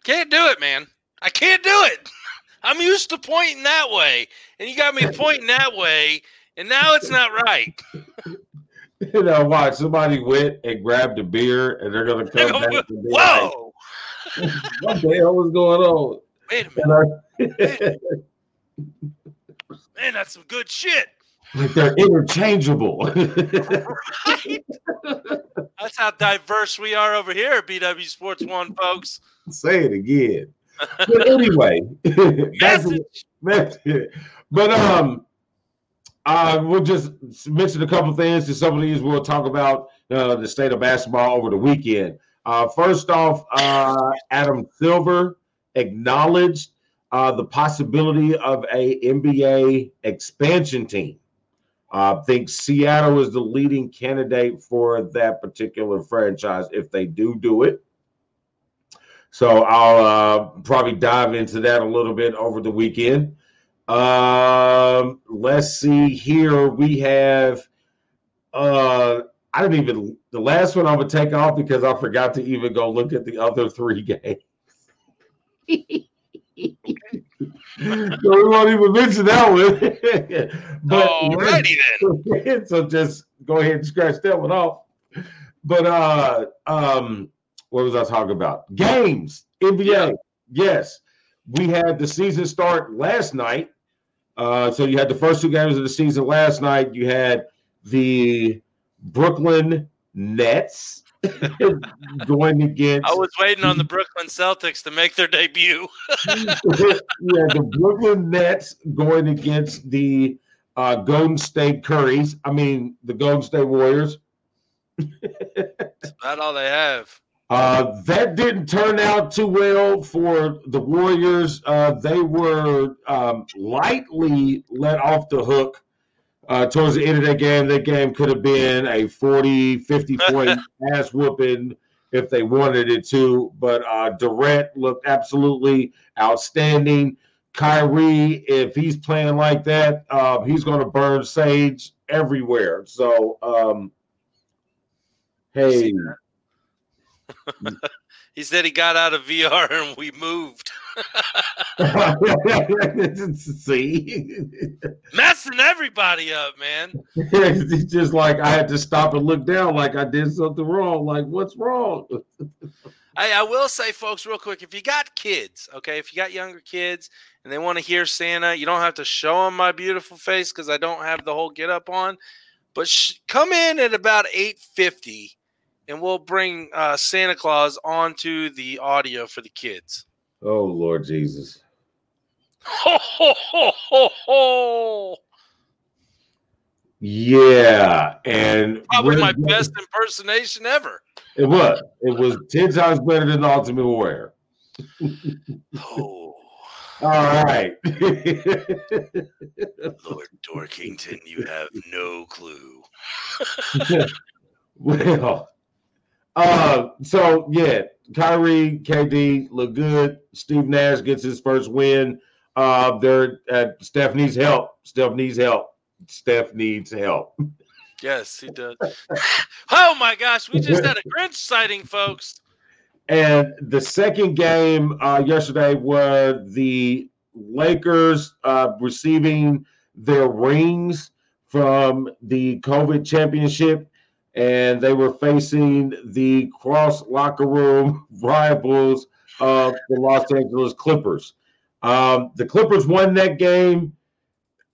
Can't do it, man. I can't do it. I'm used to pointing that way, and you got me pointing that way, and now it's not right. You know, watch somebody went and grabbed a beer, and they're going to come back. And be Whoa! Like, what the hell was going on? Wait a minute. Man, that's some good shit. like they're interchangeable. Right? That's how diverse we are over here at BW Sports One, folks. Say it again. But anyway, message. but um, uh, we'll just mention a couple things. To some of these, we'll talk about uh, the state of basketball over the weekend. Uh, first off, uh, Adam Silver acknowledged uh, the possibility of a NBA expansion team. I think Seattle is the leading candidate for that particular franchise if they do do it. So I'll uh, probably dive into that a little bit over the weekend. Um, let's see here. We have uh I didn't even the last one I'm gonna take off because I forgot to even go look at the other three games. so we won't even mention that one. but Alrighty then. so just go ahead and scratch that one off. But uh um what was I talking about? Games, NBA. Yes. We had the season start last night. Uh, so you had the first two games of the season last night. You had the Brooklyn Nets going against I was waiting on the Brooklyn Celtics to make their debut. yeah, the Brooklyn Nets going against the uh, Golden State Curries. I mean, the Golden State Warriors. That's about all they have. Uh, that didn't turn out too well for the Warriors. Uh, they were um, lightly let off the hook uh, towards the end of that game. That game could have been a 40, 50 point ass whooping if they wanted it to. But uh, Durant looked absolutely outstanding. Kyrie, if he's playing like that, uh, he's going to burn sage everywhere. So, um, hey. he said he got out of VR and we moved. See, messing everybody up, man. it's just like I had to stop and look down, like I did something wrong. Like, what's wrong? I, I will say, folks, real quick, if you got kids, okay, if you got younger kids and they want to hear Santa, you don't have to show them my beautiful face because I don't have the whole get up on. But sh- come in at about eight fifty and we'll bring uh, Santa Claus onto the audio for the kids. Oh Lord Jesus! Ho ho ho ho ho! Yeah, and probably my best impersonation ever. It was. It was ten times better than Ultimate Warrior. oh. All right. Lord Dorkington, you have no clue. well, uh, so yeah, Kyrie, KD look good. Steve Nash gets his first win. Uh, they're uh, Steph needs help. Steph needs help. Steph needs help. Yes, he does. oh my gosh, we just had a Grinch sighting, folks. And the second game uh, yesterday were the Lakers uh, receiving their rings from the COVID championship and they were facing the cross locker room rivals of the Los Angeles Clippers. Um, the Clippers won that game.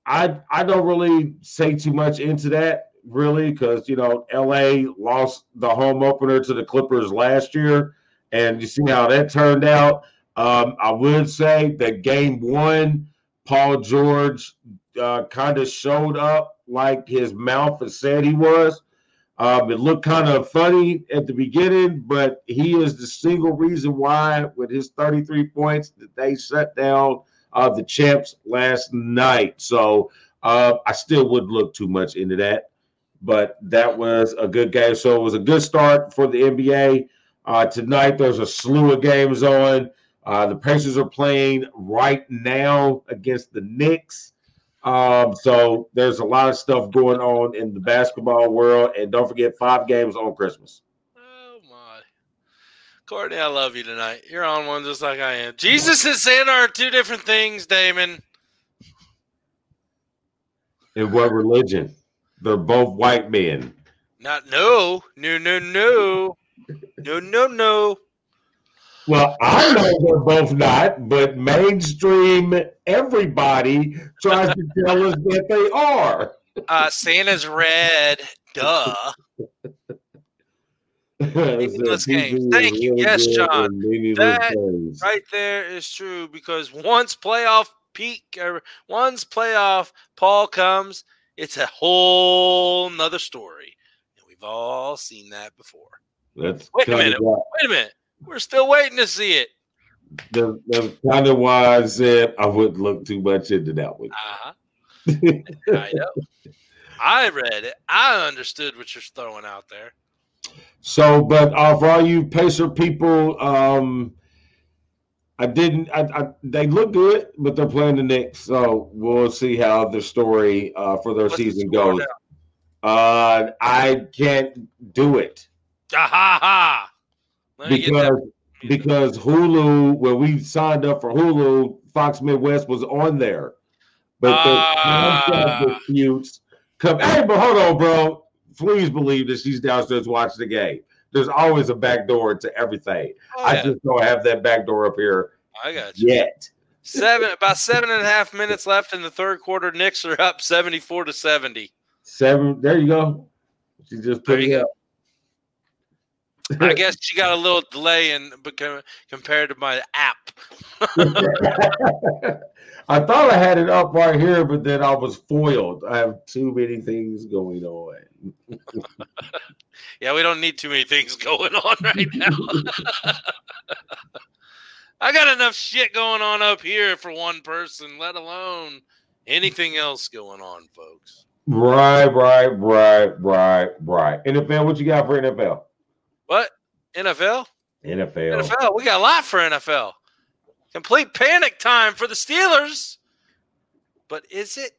I I don't really say too much into that really because you know LA lost the home opener to the Clippers last year, and you see how that turned out. Um, I would say that game one, Paul George uh, kind of showed up like his mouth has said he was. Um, it looked kind of funny at the beginning, but he is the single reason why, with his 33 points, that they shut down uh, the champs last night. So uh, I still wouldn't look too much into that, but that was a good game. So it was a good start for the NBA. Uh, tonight, there's a slew of games on. Uh, the Pacers are playing right now against the Knicks. Um, so there's a lot of stuff going on in the basketball world, and don't forget five games on Christmas. Oh my, Courtney, I love you tonight. You're on one just like I am. Jesus and Santa are two different things, Damon. In what religion? They're both white men. Not no, no, no, no, no, no, no. Well, I know they're both not, but mainstream everybody tries to tell us that they are. Uh, Santa's red, duh. Meaningless games. Thank you. Yes, John. That games. right there is true because once playoff peak or once playoff Paul comes, it's a whole nother story. And we've all seen that before. That's wait a minute. Wait a minute. We're still waiting to see it. That's, that's kind of why I said I wouldn't look too much into that one. Uh-huh. I know. I read it. I understood what you're throwing out there. So, but uh, for all you Pacer people, um, I didn't. I, I, they look good, but they're playing the Knicks, so we'll see how the story uh, for their What's season the goes. Uh, I can't do it. Ha ha! Because because Hulu, when we signed up for Hulu, Fox Midwest was on there, but uh, the disputes come. Hey, but hold on, bro. Please believe that she's downstairs watching the game. There's always a back door to everything. Oh, I just don't have that back door up here. I got you. Yet. Seven about seven and a half minutes left in the third quarter. Knicks are up 74 to 70. Seven. There you go. She just put it up. I guess she got a little delay in compared to my app. I thought I had it up right here, but then I was foiled. I have too many things going on. yeah, we don't need too many things going on right now. I got enough shit going on up here for one person, let alone anything else going on, folks. Right, right, right, right, right. NFL, what you got for NFL? NFL? NFL. NFL. We got a lot for NFL. Complete panic time for the Steelers. But is it?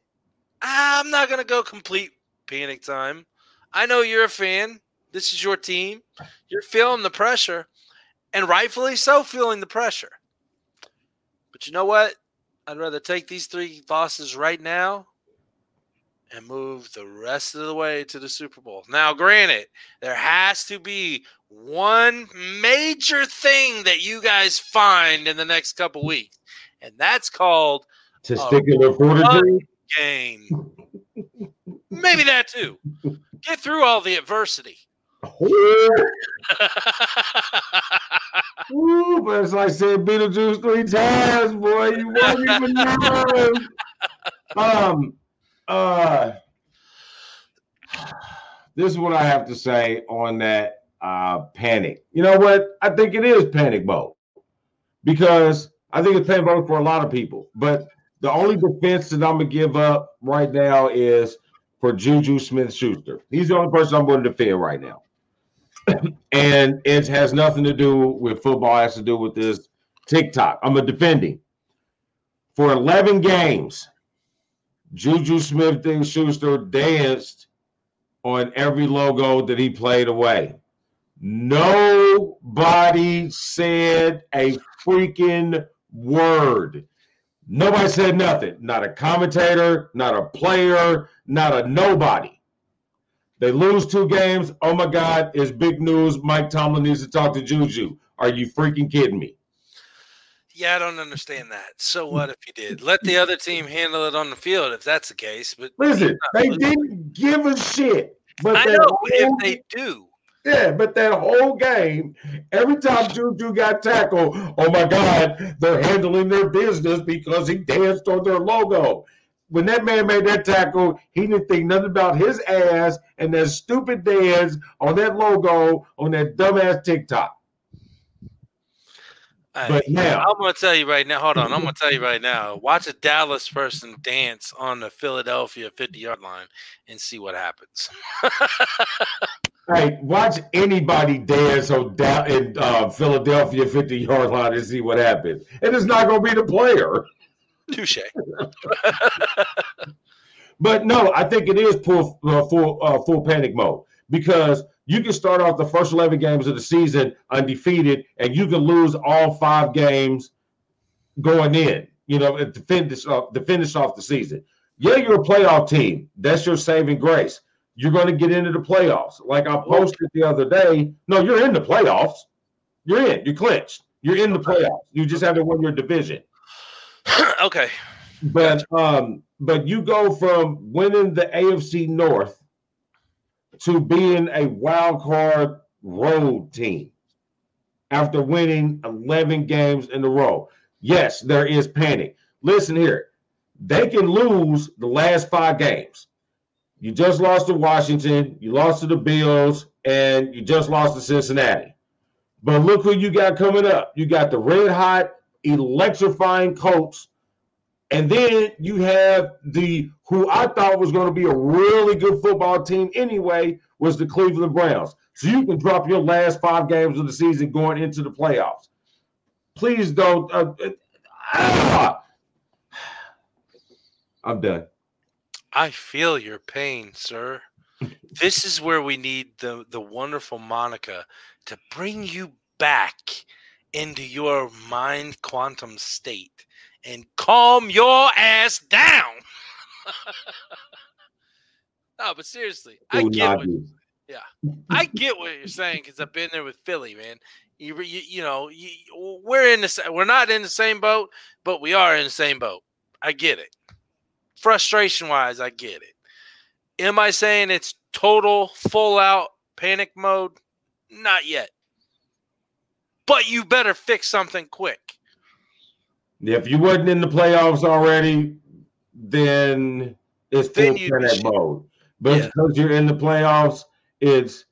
I'm not going to go complete panic time. I know you're a fan. This is your team. You're feeling the pressure, and rightfully so, feeling the pressure. But you know what? I'd rather take these three losses right now and move the rest of the way to the Super Bowl. Now, granted, there has to be one major thing that you guys find in the next couple weeks, and that's called testicular fortitude game. Maybe that too. Get through all the adversity. Ooh, but it's like saying Beetlejuice three times, boy. You won't even know. Um, uh, this is what I have to say on that uh, panic. You know what? I think it is panic mode because I think it's panic mode for a lot of people. But the only defense that I'm gonna give up right now is for Juju Smith Schuster. He's the only person I'm going to defend right now. and it has nothing to do with football, it has to do with this TikTok. I'm a defending. For 11 games, Juju Smith Schuster danced on every logo that he played away. Nobody said a freaking word. Nobody said nothing. Not a commentator, not a player, not a nobody. They lose two games. Oh my God, it's big news. Mike Tomlin needs to talk to Juju. Are you freaking kidding me? Yeah, I don't understand that. So what if you did? Let the other team handle it on the field if that's the case. But listen, they didn't give a shit. But I know if they do. Yeah, but that whole game, every time Juju got tackled, oh my God, they're handling their business because he danced on their logo. When that man made that tackle, he didn't think nothing about his ass and that stupid dance on that logo on that dumbass TikTok. But now I'm going to tell you right now. Hold on, I'm going to tell you right now. Watch a Dallas person dance on the Philadelphia 50 yard line and see what happens. hey, watch anybody dance on da- in uh, Philadelphia 50 yard line and see what happens. And it's not going to be the player. Touche. but no, I think it is full uh, full uh, full panic mode because you can start off the first 11 games of the season undefeated and you can lose all five games going in, you know, to finish off, to finish off the season. Yeah, you're a playoff team. That's your saving grace. You're going to get into the playoffs. Like I posted the other day. No, you're in the playoffs. You're in. You're clinched. You're in the playoffs. You just haven't won your division. okay. But um, but you go from winning the AFC North to being a wild card road team after winning 11 games in a row. Yes, there is panic. Listen here, they can lose the last five games. You just lost to Washington, you lost to the Bills, and you just lost to Cincinnati. But look who you got coming up. You got the red hot, electrifying Colts and then you have the who I thought was going to be a really good football team anyway was the Cleveland Browns. So you can drop your last five games of the season going into the playoffs. Please don't. Uh, uh, ah! I'm done. I feel your pain, sir. this is where we need the the wonderful Monica to bring you back into your mind quantum state and calm your ass down. no, but seriously, I get what, yeah, I get what you're saying because I've been there with Philly, man. You, you, you know, you, we're in the we're not in the same boat, but we are in the same boat. I get it. Frustration wise, I get it. Am I saying it's total, full out panic mode? Not yet. but you better fix something quick. If you wasn't in the playoffs already, then it's still panic mode. But Yeah. because you're in the playoffs, it's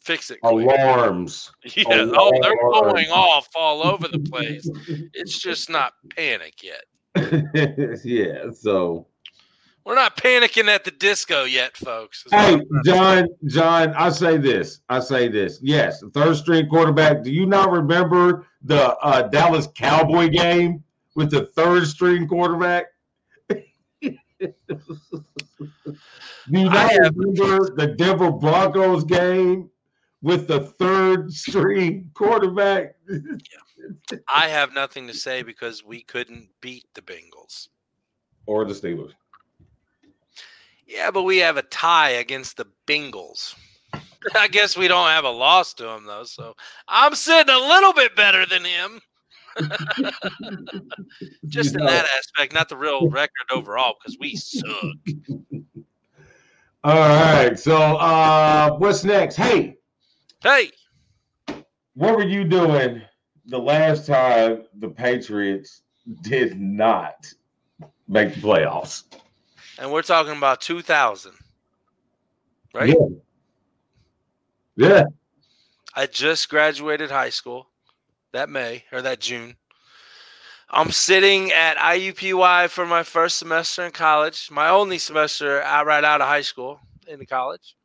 Fix it. alarms. Yeah. Oh, they're going off all over the place. It's just not panic yet. yeah. So We're not panicking at the disco yet, folks. hey, I'm trying to John, John, I say this. I say this. Yes, third string quarterback. Do you not remember the uh, Dallas Cowboy game with the third string quarterback? Do you I not have- remember the Denver Broncos game with the third string quarterback? I have nothing to say because we couldn't beat the Bengals. or the Steelers? Yeah, but we have a tie against the Bengals. I guess we don't have a loss to him though, so I'm sitting a little bit better than him. Just in You know- that aspect, not the real record overall, because we suck. All right. So uh what's next? Hey, Hey, what were you doing the last time the Patriots did not make the playoffs? and we're talking about 2000, right? Yeah. Yeah. I just graduated high school that May or that June. I'm sitting at IUPUI for my first semester in college, my only semester out right out of high school into college.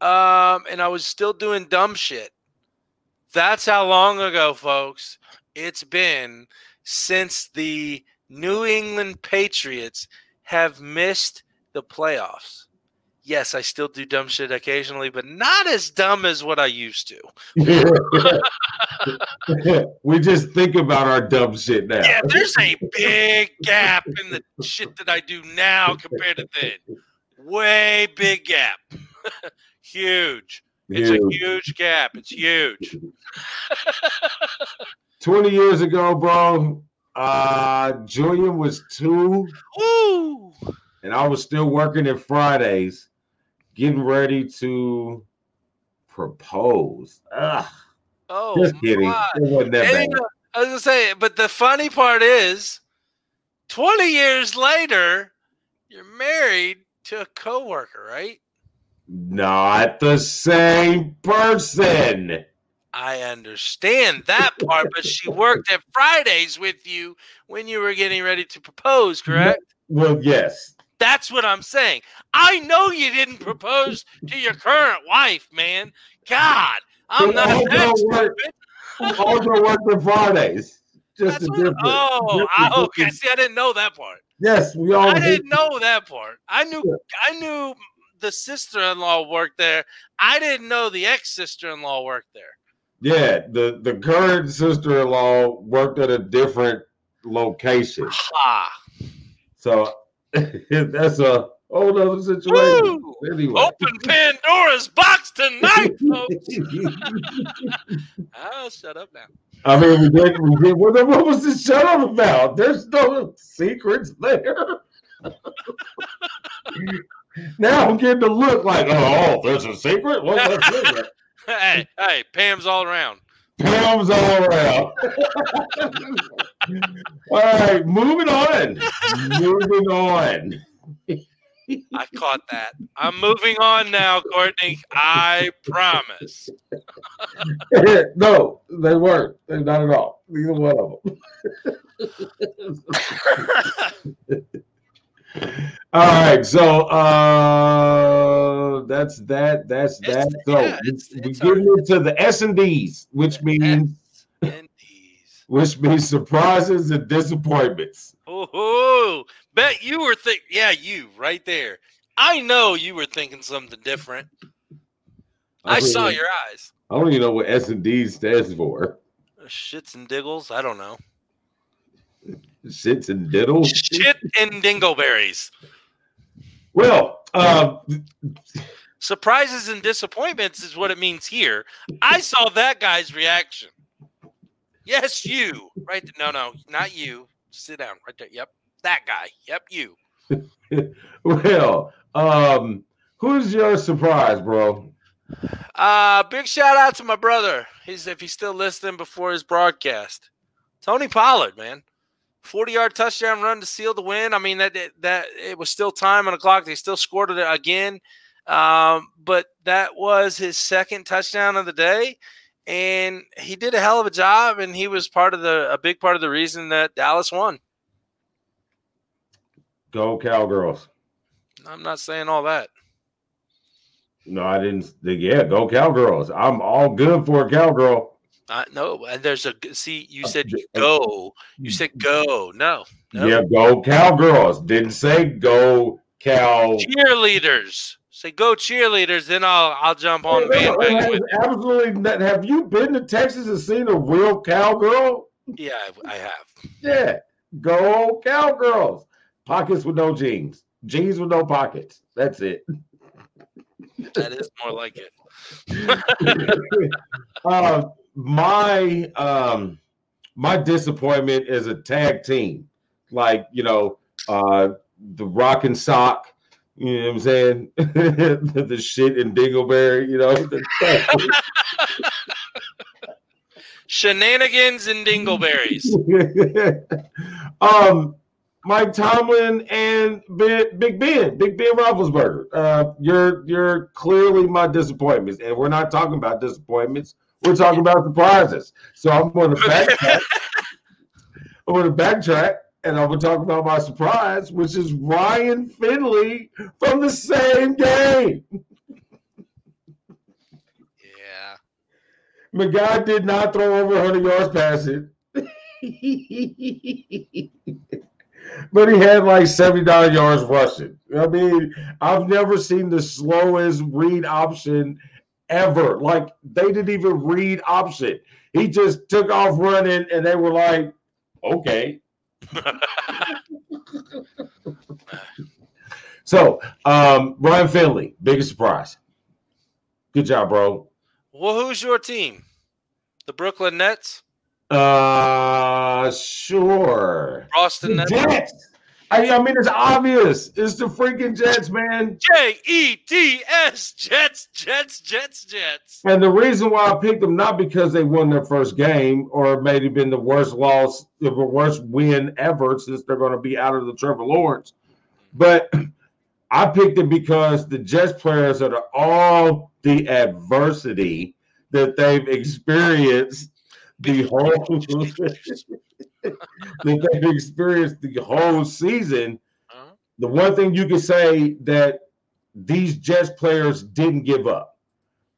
Um, and I was still doing dumb shit. That's how long ago, folks. It's been since the New England Patriots have missed the playoffs. Yes, I still do dumb shit occasionally, but not as dumb as what I used to. we just think about our dumb shit now. Yeah, there's a big gap in the shit that I do now compared to then. Way big gap. huge. It's a Huge. huge gap. It's huge. 20 years ago, bro, uh Julian was two, Woo! and I was still working at Fridays, getting ready to propose. Ugh, Oh, just kidding. my. It wasn't that And, bad. I was gonna say, but the funny part is, 20 years later, you're married to a coworker, right? Not the same person. I understand that part, but she worked at Fridays with you when you were getting ready to propose, correct? Well, yes. That's what I'm saying. I know you didn't propose to your current wife, man. God, I'm not also that work- stupid. Also worked on Fridays. Just That's a different. oh, different- I, okay. different- See, I didn't know that part. Yes, we all. I did. didn't know that part. I knew, I knew the sister-in-law worked there. I didn't know the ex-sister-in-law worked there. Yeah, the the current sister in law worked at a different location, Ha! so that's a whole other situation. Woo! Anyway, Open Pandora's box tonight, folks. I'll shut up now. I mean, we did. We did. What, what was this shut up about? There's no secrets there. now I'm getting to look like, oh, there's a secret. What's that secret? hey, hey, Pam's all around. Pam's all around. All right, moving on. moving on. I caught that. I'm moving on now, Courtney. I promise. no, they weren't. They're not at all. Neither one of them. all right, so uh that's that. That's that. So yeah, it's- we it's get into the S and D's, which means which means surprises and disappointments. Oh, bet you were think. Yeah, you right there. I know you were thinking something different. I don't saw even- your eyes. I don't even know what S and D stands for. Shits and diggles. I don't know. Shits and diddles. Shit and dingleberries. Well, um, Surprises and disappointments is what it means here. I saw that guy's reaction. Yes, you. Right. No, no, not you. Sit down right there. Yep. That guy. Yep, you. well, um, who's your surprise, bro? Uh, big shout out to my brother. He's if he's still listening before his broadcast. Tony Pollard, man. 40 yard touchdown run to seal the win. I mean, that, that, that it was still time on the clock. They still scored it again. Um, but that was his second touchdown of the day. And he did a hell of a job. And he was part of the, a big part of the reason that Dallas won. Go Cowgirls. I'm not saying all that. No, I didn't. Yeah, go Cowgirls. I'm all good for a Cowgirl. Uh, no, and there's a see. You said go. You said go. No, no. Yeah, go Cowgirls. Didn't say go cow. Cheerleaders. Say go cheerleaders. Then I'll I'll jump on bandwagon. with- Absolutely. Not. Have you been to Texas and seen a real cowgirl? Yeah, I, I have. Yeah, go Cowgirls. Pockets with no jeans. Jeans with no pockets. That's it. That is more like it. uh, my um my disappointment is a tag team like you know uh the rock and sock you know what i'm saying the, the shit in dingleberry you know Shenanigans and dingleberries. um Mike Tomlin and ben, Big Ben, Big Ben Roethlisberger. Uh, you're you're clearly my disappointments, and we're not talking about disappointments. We're talking about surprises. So I'm going to backtrack. I'm going to backtrack, and I'm going to talk about my surprise, which is Ryan Finley from the same game. Yeah. Guy did not throw over 100 yards passing. but he had like 79 yards rushing. I mean, I've never seen the slowest read option ever. Like they didn't even read option. He just took off running and they were like, okay. So um Ryan Finley, biggest surprise. Good job, bro. Well, who's your team? The Brooklyn Nets? Uh sure. Boston The Nets? Jets. I, I mean, it's obvious. It's the freaking Jets, man. J E T S Jets, Jets, Jets, Jets. And the reason why I picked them not because they won their first game or maybe been the worst loss, the worst win ever since they're going to be out of the Trevor Lawrence, but I picked it because the Jets players are all the adversity that they've experienced the whole that they've experienced the whole season. Uh-huh. The one thing you can say that these Jets players didn't give up.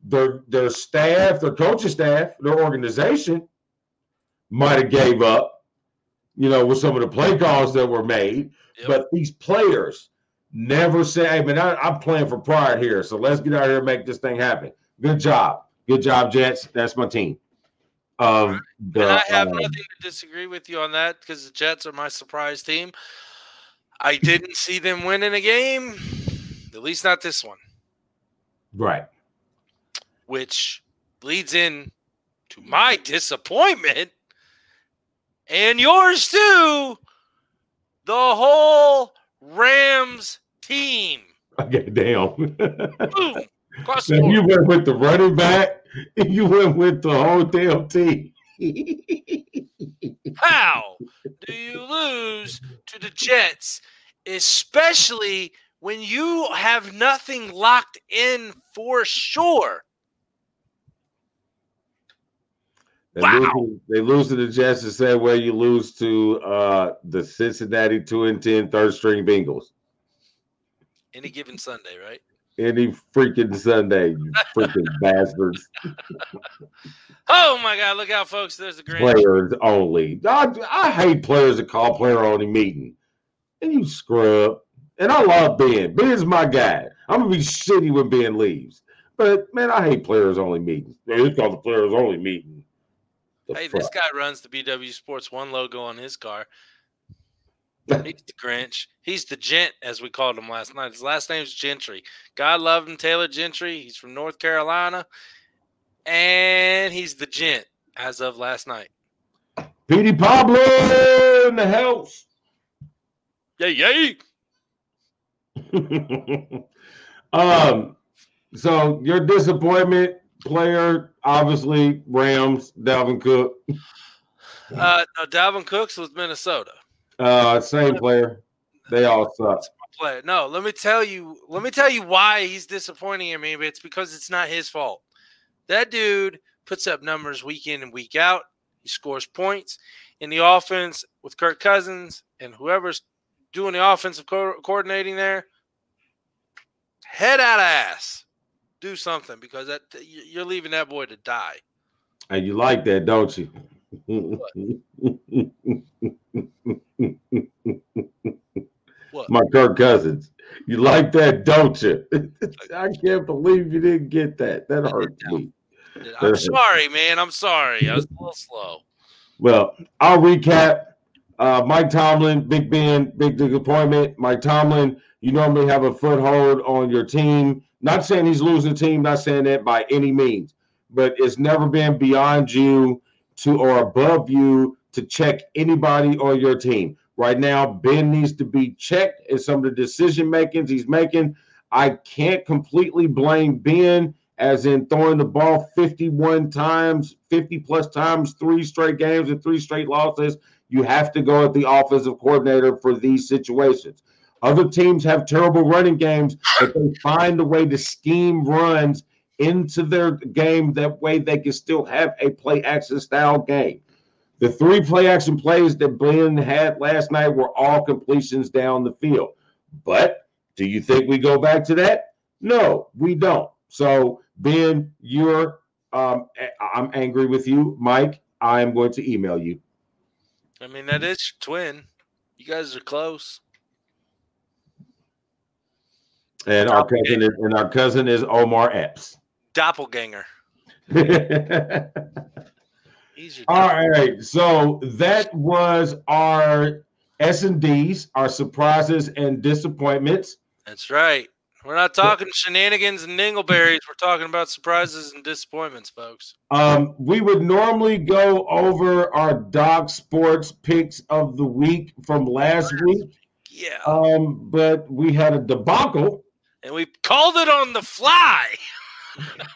Their their staff, their coaching staff, their organization might have gave up, you know, with some of the play calls that were made. But these players never say, "Hey, man, I, I'm playing for pride here, so let's get out here and make this thing happen." Good job, good job, Jets. That's my team. Um, the, and I have um, nothing to disagree with you on that because the Jets are my surprise team. I didn't see them winning a game, at least not this one, right. which leads in to my disappointment and yours too. The whole Rams team. Okay, damn. Boom. Now you went with the running back, you went with the whole damn team. How do you lose to the Jets, especially when you have nothing locked in for sure? They, lose, to- they lose to the Jets the same way you lose to uh, the Cincinnati 2 and 10 third string Bengals. Any given Sunday, right? Any freaking Sunday, you freaking bastards. Oh my God! Look out, folks! There's a grand. Players only. I, I hate players that call player only meeting. And you scrub. And I love Ben. Ben's my guy. I'm gonna be shitty when Ben leaves. But man, I hate players only meetings. It's called the players only meeting. The Hey, fuck? this guy runs the BW Sports One logo on his car. He's the Grinch. He's the gent, as we called him last night. His last name's Gentry. God love him, Taylor Gentry. He's from North Carolina, and he's the gent as of last night. Petey Pablo in the house. Yay, yay! um, So your disappointment player, obviously Rams, Dalvin Cook. Uh, no, Dalvin Cook's with Minnesota. Uh, same player. They all suck. Play. No, let me tell you. Let me tell you why he's disappointing in me. But it's because it's not his fault. That dude puts up numbers week in and week out. He scores points in the offense with Kirk Cousins and whoever's doing the offensive co- coordinating there. Head out of ass. Do something because that you're leaving that boy to die. And you like that, don't you? What? My Kirk Cousins. You like that, don't you? I can't believe you didn't get that. That hurt me. I'm sorry, man. I'm sorry. I was a little slow. Well, I'll recap. Uh, Mike Tomlin, Big Ben, big disappointment. Mike Tomlin, you normally have a foothold on your team. Not saying he's losing the team, not saying that by any means, but it's never been beyond you to or above you to check anybody on your team. Right now, Ben needs to be checked in some of the decision makings he's making. I can't completely blame Ben as in throwing the ball 51 times, 50 plus times, three straight games and three straight losses. You have to go at the offensive coordinator for these situations. Other teams have terrible running games, but they find a way to scheme runs into their game. That way, they can still have a play action style game. The three play action plays that Ben had last night were all completions down the field. But do you think we go back to that? No, we don't. So, Ben, you're um, I'm angry with you. Mike, I am going to email you. I mean, that is your twin. You guys are close. And our cousin is and our cousin is Omar Epps. Doppelganger. All right, so that was our S and D's, our surprises and disappointments. That's right. We're not talking shenanigans and dingleberries. We're talking about surprises and disappointments, folks. Um, we would normally go over our Doc Sports picks of the week from last week. Yeah. Um, but we had a debacle. And we called it on the fly.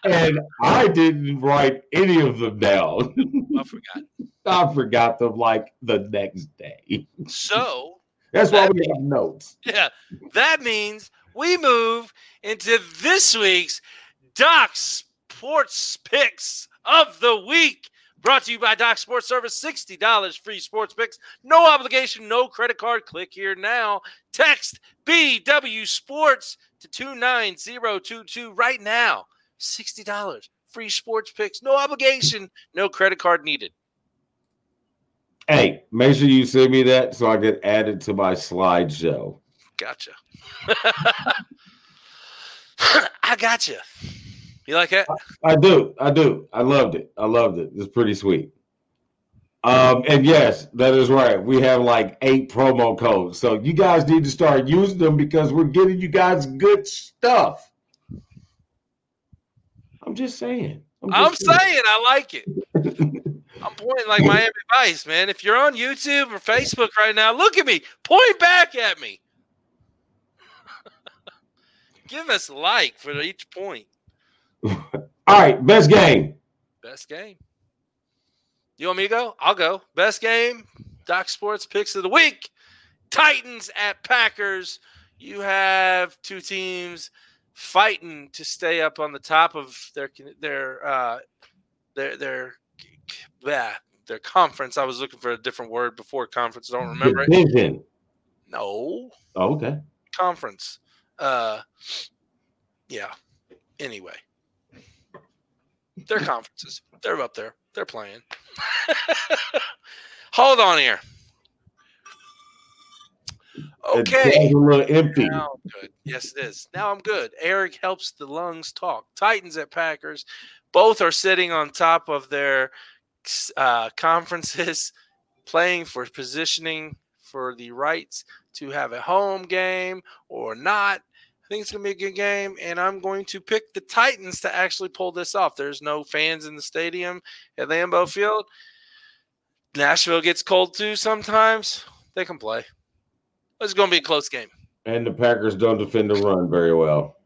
and I didn't write any of them down. I forgot. I forgot them like the next day. So that's why we have notes. Yeah, that means we move into this week's Doc Sports Picks of the Week. Brought to you by Doc Sports Service, $60 free sports picks. No obligation, no credit card. Click here now. Text BW Sports to 29022 right now. $60 free sports picks. No obligation, no credit card needed. Hey, make sure you send me that so I can add it to my slideshow. Gotcha. I gotcha. You like it? I, I do. I do. I loved it. I loved it. It's pretty sweet. Um, and yes, that is right. We have like eight promo codes. So you guys need to start using them because we're getting you guys good stuff. I'm just saying. I'm, just I'm saying. saying I like it. I'm pointing like Miami Vice, man. If you're on YouTube or Facebook right now, look at me. Point back at me. Give us like for each point. All right, best game. Best game. You want me to go? I'll go. Best game. Doc Sports picks of the week. Titans at Packers. You have two teams fighting to stay up on the top of their their uh, their their yeah, their conference. I was looking for a different word before conference. I don't remember Division. it. No. Oh, okay. Conference. Uh, yeah. Anyway, their conferences. They're up there. They're playing. Hold on here. Okay. a little empty. Now I'm good. Yes, it is. Now I'm good. Eric helps the lungs talk. Titans at Packers. Both are sitting on top of their uh, conferences, playing for positioning for the rights to have a home game or not. I think it's going to be a good game, and I'm going to pick the Titans to actually pull this off. There's no fans in the stadium at Lambeau Field. Nashville gets cold too sometimes. They can play. It's going to be a close game. And the Packers don't defend the run very well.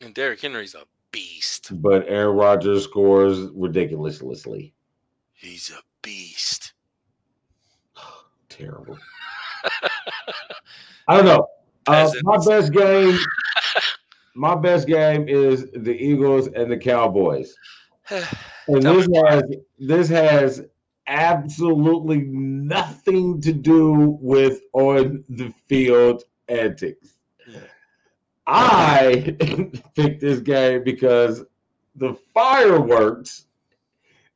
And Derrick Henry's a beast. but Aaron Rodgers scores ridiculously. He's a beast. Terrible. I don't know. Uh, my best game, my best game is the Eagles and the Cowboys. And this has this has absolutely nothing to do with on the field antics. I picked this game because the fireworks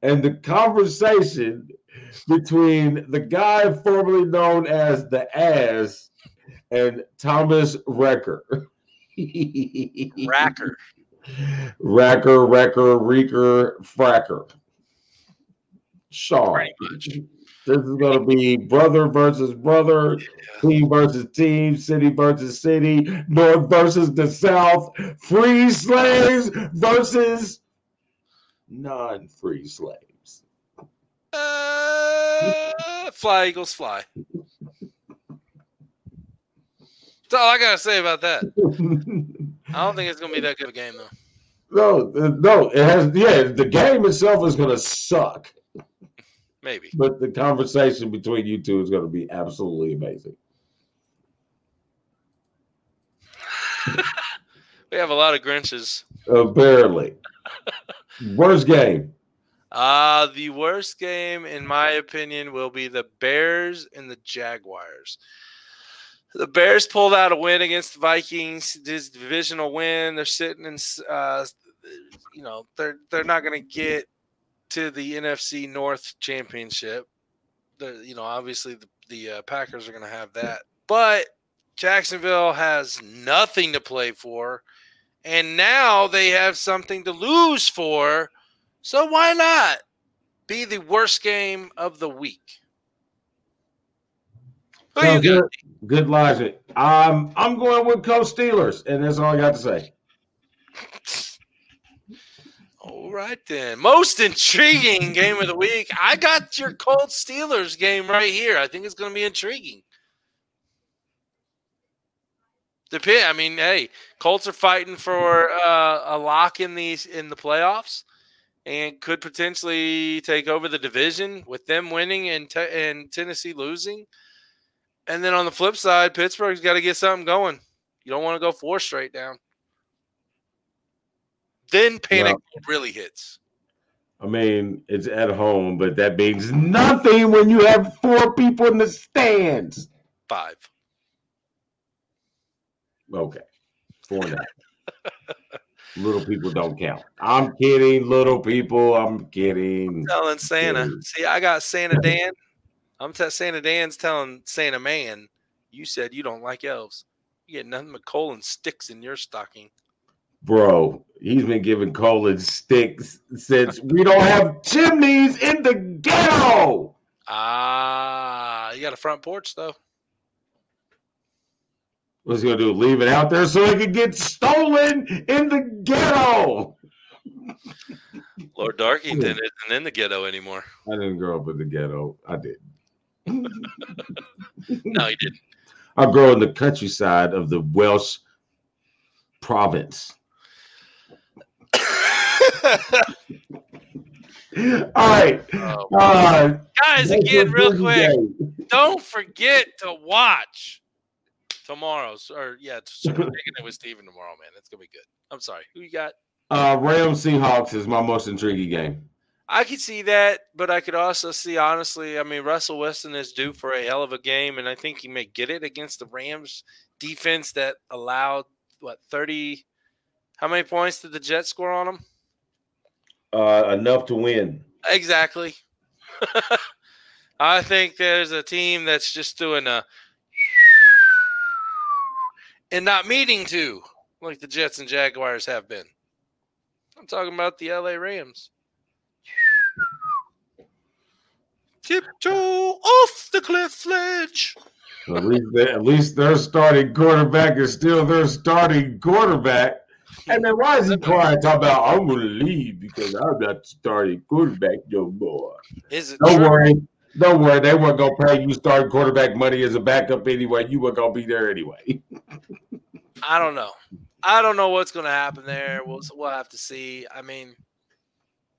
and the conversation between the guy formerly known as the Ass and Thomas Recker. Racker. Racker, Wrecker, Reeker, Fracker. Sean. This is going to be brother versus brother, team versus team, city versus city, north versus the south, free slaves versus non free slaves. Uh, fly, Eagles, fly. That's all I got to say about that. I don't think it's going to be that good a game, though. No, no, it has, yeah, the game itself is going to suck, Maybe. but the conversation between you two is going to be absolutely amazing. We have a lot of Grinches. Uh, barely. Worst game. Uh, the worst game, in my opinion, will be the Bears and the Jaguars. The Bears pulled out a win against the Vikings. This divisional win. They're sitting in, uh, you know, they're they're not going to get to the NFC North Championship. The you know, obviously the the uh, Packers are going to have that, but Jacksonville has nothing to play for, and now they have something to lose for. So why not be the worst game of the week? Who So good, good logic. Um, I'm going with Colts Steelers, and that's all I got to say. All right then. Most intriguing game of the week. I got your Colts Steelers game right here. I think it's going to be intriguing. Depend. I mean, hey, Colts are fighting for uh, a lock in these in the playoffs, and could potentially take over the division with them winning and and Tennessee losing. And then on the flip side, Pittsburgh's got to get something going. You don't want to go four straight down. Then panic really hits. I mean, it's at home, but that means nothing when you have four people in the stands. Five. Okay, four now. little people don't count. I'm kidding, little people. I'm kidding. telling Santa. See, I got Santa Dan. I'm t- Santa Dan's telling Santa Man, you said you don't like elves. You get nothing but coal and sticks in your stocking. Bro, he's been giving Colin sticks since we don't have chimneys in the ghetto. Ah, you got a front porch though. What's he gonna do? Leave it out there so it could get stolen in the ghetto. Lord Darkington isn't in the ghetto anymore. I didn't grow up in the ghetto. I did. No, he didn't. I grew in the countryside of the Welsh province. All right. Oh, Uh, Guys, again, real quick, game. don't forget to watch tomorrow's or yeah, it's kicking it with Steven tomorrow, man. That's gonna be good. I'm sorry. Who you got? Uh, Rams Seahawks is my most intriguing game. I could see that, but I could also see honestly. I mean, Russell Wilson is due for a hell of a game, and I think he may get it against the Rams defense that allowed what thirty. How many points did the Jets score on them? Uh, enough to win. Exactly. I think there's a team that's just doing a and not meaning to, like the Jets and Jaguars have been. I'm talking about the LA Rams. Tiptoe off the cliff ledge. At least, they, at least their starting quarterback is still their starting quarterback. And then why is he crying talking about I'm going to leave because I'm not starting quarterback no more? Is it Don't true? worry. Don't worry. They weren't going to pay you starting quarterback money as a backup anyway. You weren't going to be there anyway. I don't know. I don't know what's going to happen there. We'll we'll have to see. I mean,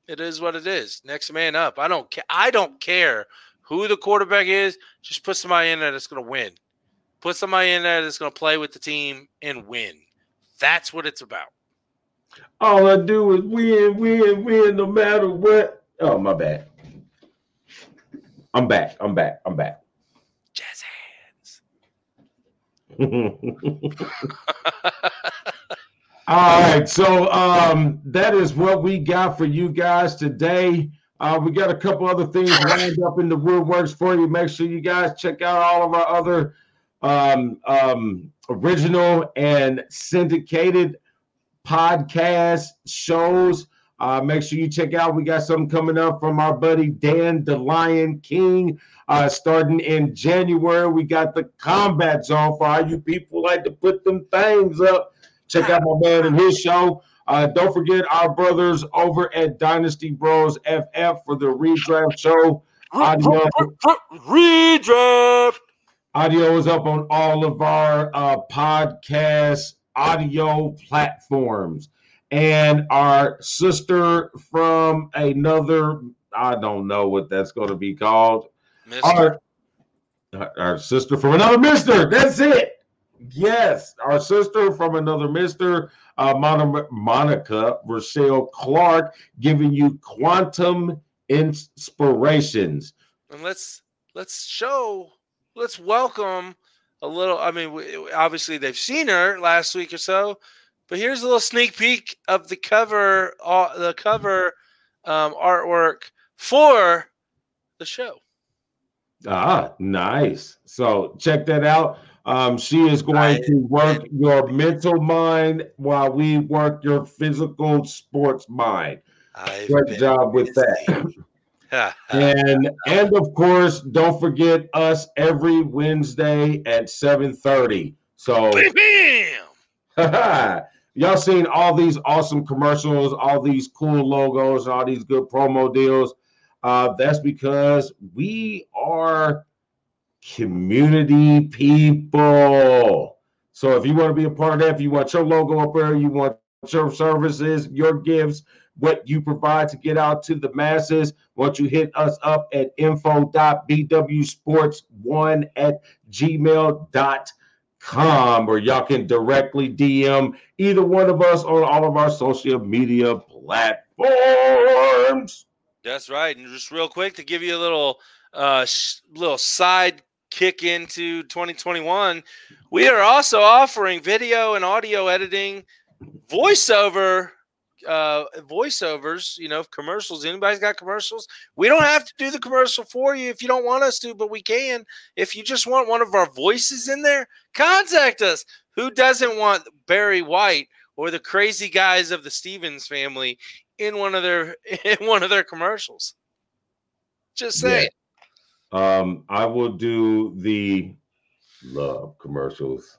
it is what it is. Next man up. I don't care. I don't care who the quarterback is. Just put somebody in there that's going to win. Put somebody in there that's going to play with the team and win. That's what it's about. All I do is win, win, win, no matter what. Oh, my bad. I'm back. I'm back. I'm back. Jazz hands. All right, so um, that is what we got for you guys today. Uh, we got a couple other things lined up in the woodworks for you. Make sure you guys check out all of our other um, um, original and syndicated podcast shows. Uh, make sure you check out. We got something coming up from our buddy Dan the Lion King. Uh, starting in January, we got the Combat Zone for all you people like to put them things up. Check out my man and his show. Uh, don't forget our brothers over at Dynasty Bros FF for the redraft show. Audio, redraft. Audio is up on all of our uh, podcast audio platforms. And our sister from another, I don't know what that's going to be called. Our, our sister from another mister. That's it. Yes, our sister from another mister, uh, Mon- Monica Rochelle Clark, giving you quantum inspirations. And let's let's show, let's welcome a little. I mean, we, obviously they've seen her last week or so, but here's a little sneak peek of the cover, uh, the cover um, artwork for the show. Ah, nice. So check that out. Um, she is going to work your mental mind while we work your physical sports mind. I've Great job with that. And and of course, don't forget us every Wednesday at 7:30. So y'all seen all these awesome commercials, all these cool logos, all these good promo deals. Uh, that's because we are community people. So if you want to be a part of that, if you want your logo up there, you want your services, your gifts, what you provide to get out to the masses, once you hit us up at info.bwsports1 at gmail.com, or y'all can directly DM either one of us on all of our social media platforms. That's right. And just real quick to give you a little uh little side kick into 2021, we are also offering video and audio editing, voiceover uh voiceovers, you know, commercials. Anybody's got commercials? We don't have to do the commercial for you if you don't want us to, but we can. If you just want one of our voices in there, contact us. Who doesn't want Barry White or the crazy guys of the Stevens family in one of their in one of their commercials. Just say Yeah. Um, I will do the love commercials.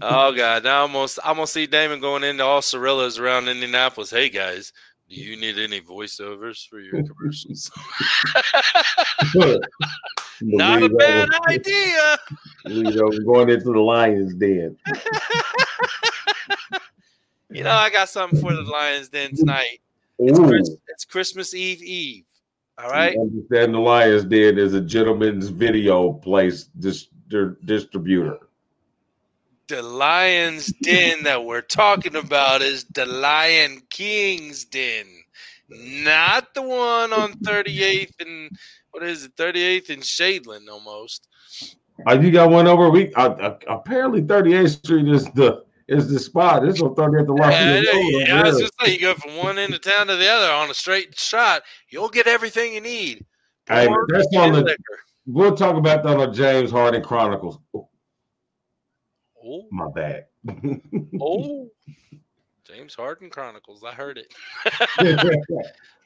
Oh god, now I'm gonna, I'm gonna see Damon going into all Cirillas around Indianapolis. Hey guys, do you need any voiceovers for your commercials? Not a bad idea. Know, going into the Lions Den. You know, I got something for the Lions Den tonight. It's, Chris, it's Christmas Eve Eve. All right. Understand the Lions Den is a gentleman's video place dis- distributor. The Lions Den that we're talking about is the Lion King's Den, not the one on 38th and what is it, 38th and Shadeland almost. Oh, you got one over we uh, uh, apparently 38th Street is the is the spot. It's on 38th and Yeah, yeah, yeah, I was just saying, you go from one end of town to the other on a straight shot, you'll get everything you need. Hey, that's on the liquor. We'll talk about that on James Harden Chronicles. Oh, my bad. oh. James Harden Chronicles. I heard it.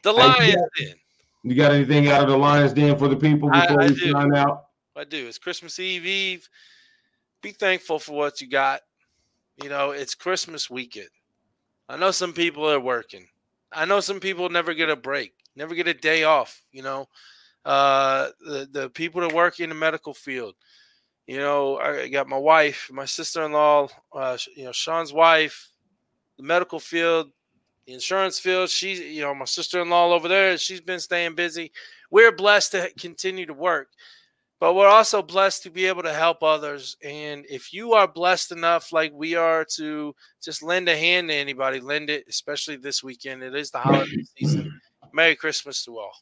The Lions Den. You got anything out of the Lions Den for the people I- before I we do. sign out? I do. It's Christmas Eve Eve. Be thankful for what you got. You know, it's Christmas weekend. I know some people are working. I know some people never get a break, never get a day off. You know, uh, the the people that work in the medical field. you know, I got my wife, my sister-in-law, uh, you know, Sean's wife, the medical field, the insurance field. She's, you know, my sister-in-law over there. She's been staying busy. We're blessed to continue to work, but we're also blessed to be able to help others. And if you are blessed enough, like we are, to just lend a hand to anybody, lend it, especially this weekend. It is the holiday season. Merry Christmas to all.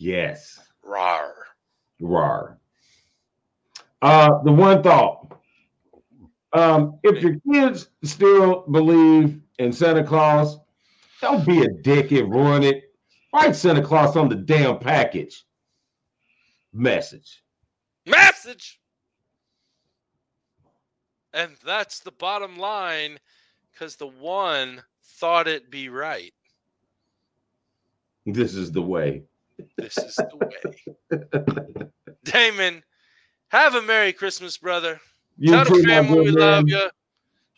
Yes. Rar. Rar. Uh, the one thought. Um, if your kids still believe in Santa Claus, don't be a dick and ruin it. Write Santa Claus on the damn package. Message. Message. And that's the bottom line because the one thought it be right. This is the way. This is the way. Damon, have a Merry Christmas, brother. You Tell the family we man. love you.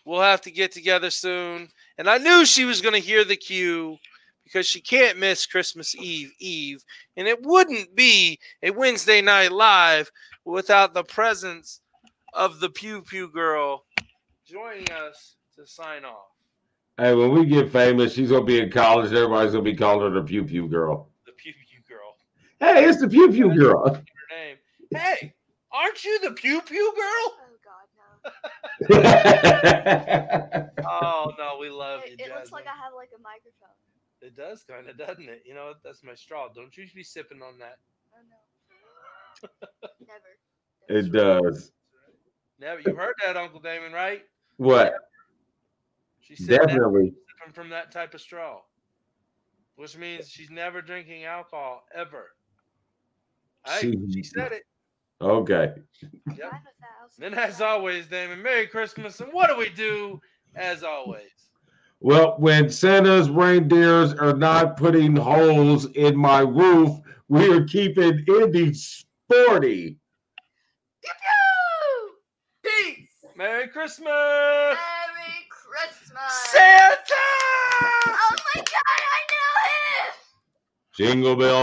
We'll have to get together soon. And I knew she was going to hear the cue because she can't miss Christmas Eve Eve. And it wouldn't be a Wednesday night live without the presence of the Pew Pew Girl joining us to sign off. Hey, when we get famous, she's gonna be in college. Everybody's gonna be calling her the Pew Pew Girl. The Pew Pew Girl. Hey, it's the Pew Pew Girl. Her name. Hey, aren't you the Pew Pew Girl? Oh god, no, Oh no, we love you. It, it looks like I have like a microphone. It does kind of, doesn't it? You know, that's my straw. Don't you be sipping on that. Oh no. Never. it does. Never. You heard that, Uncle Damon, right? What? She said never Definitely. sipping from that type of straw, which means she's never drinking alcohol ever. Hey, She- she said it. Okay. Yep. Then, as always, Damon, Merry Christmas. And what do we do as always? Well, when Santa's reindeers are not putting holes in my roof, we are keeping Indy sporty. Peace. Merry Christmas. Merry Christmas. Santa! Oh my God! I know him. Jingle bell.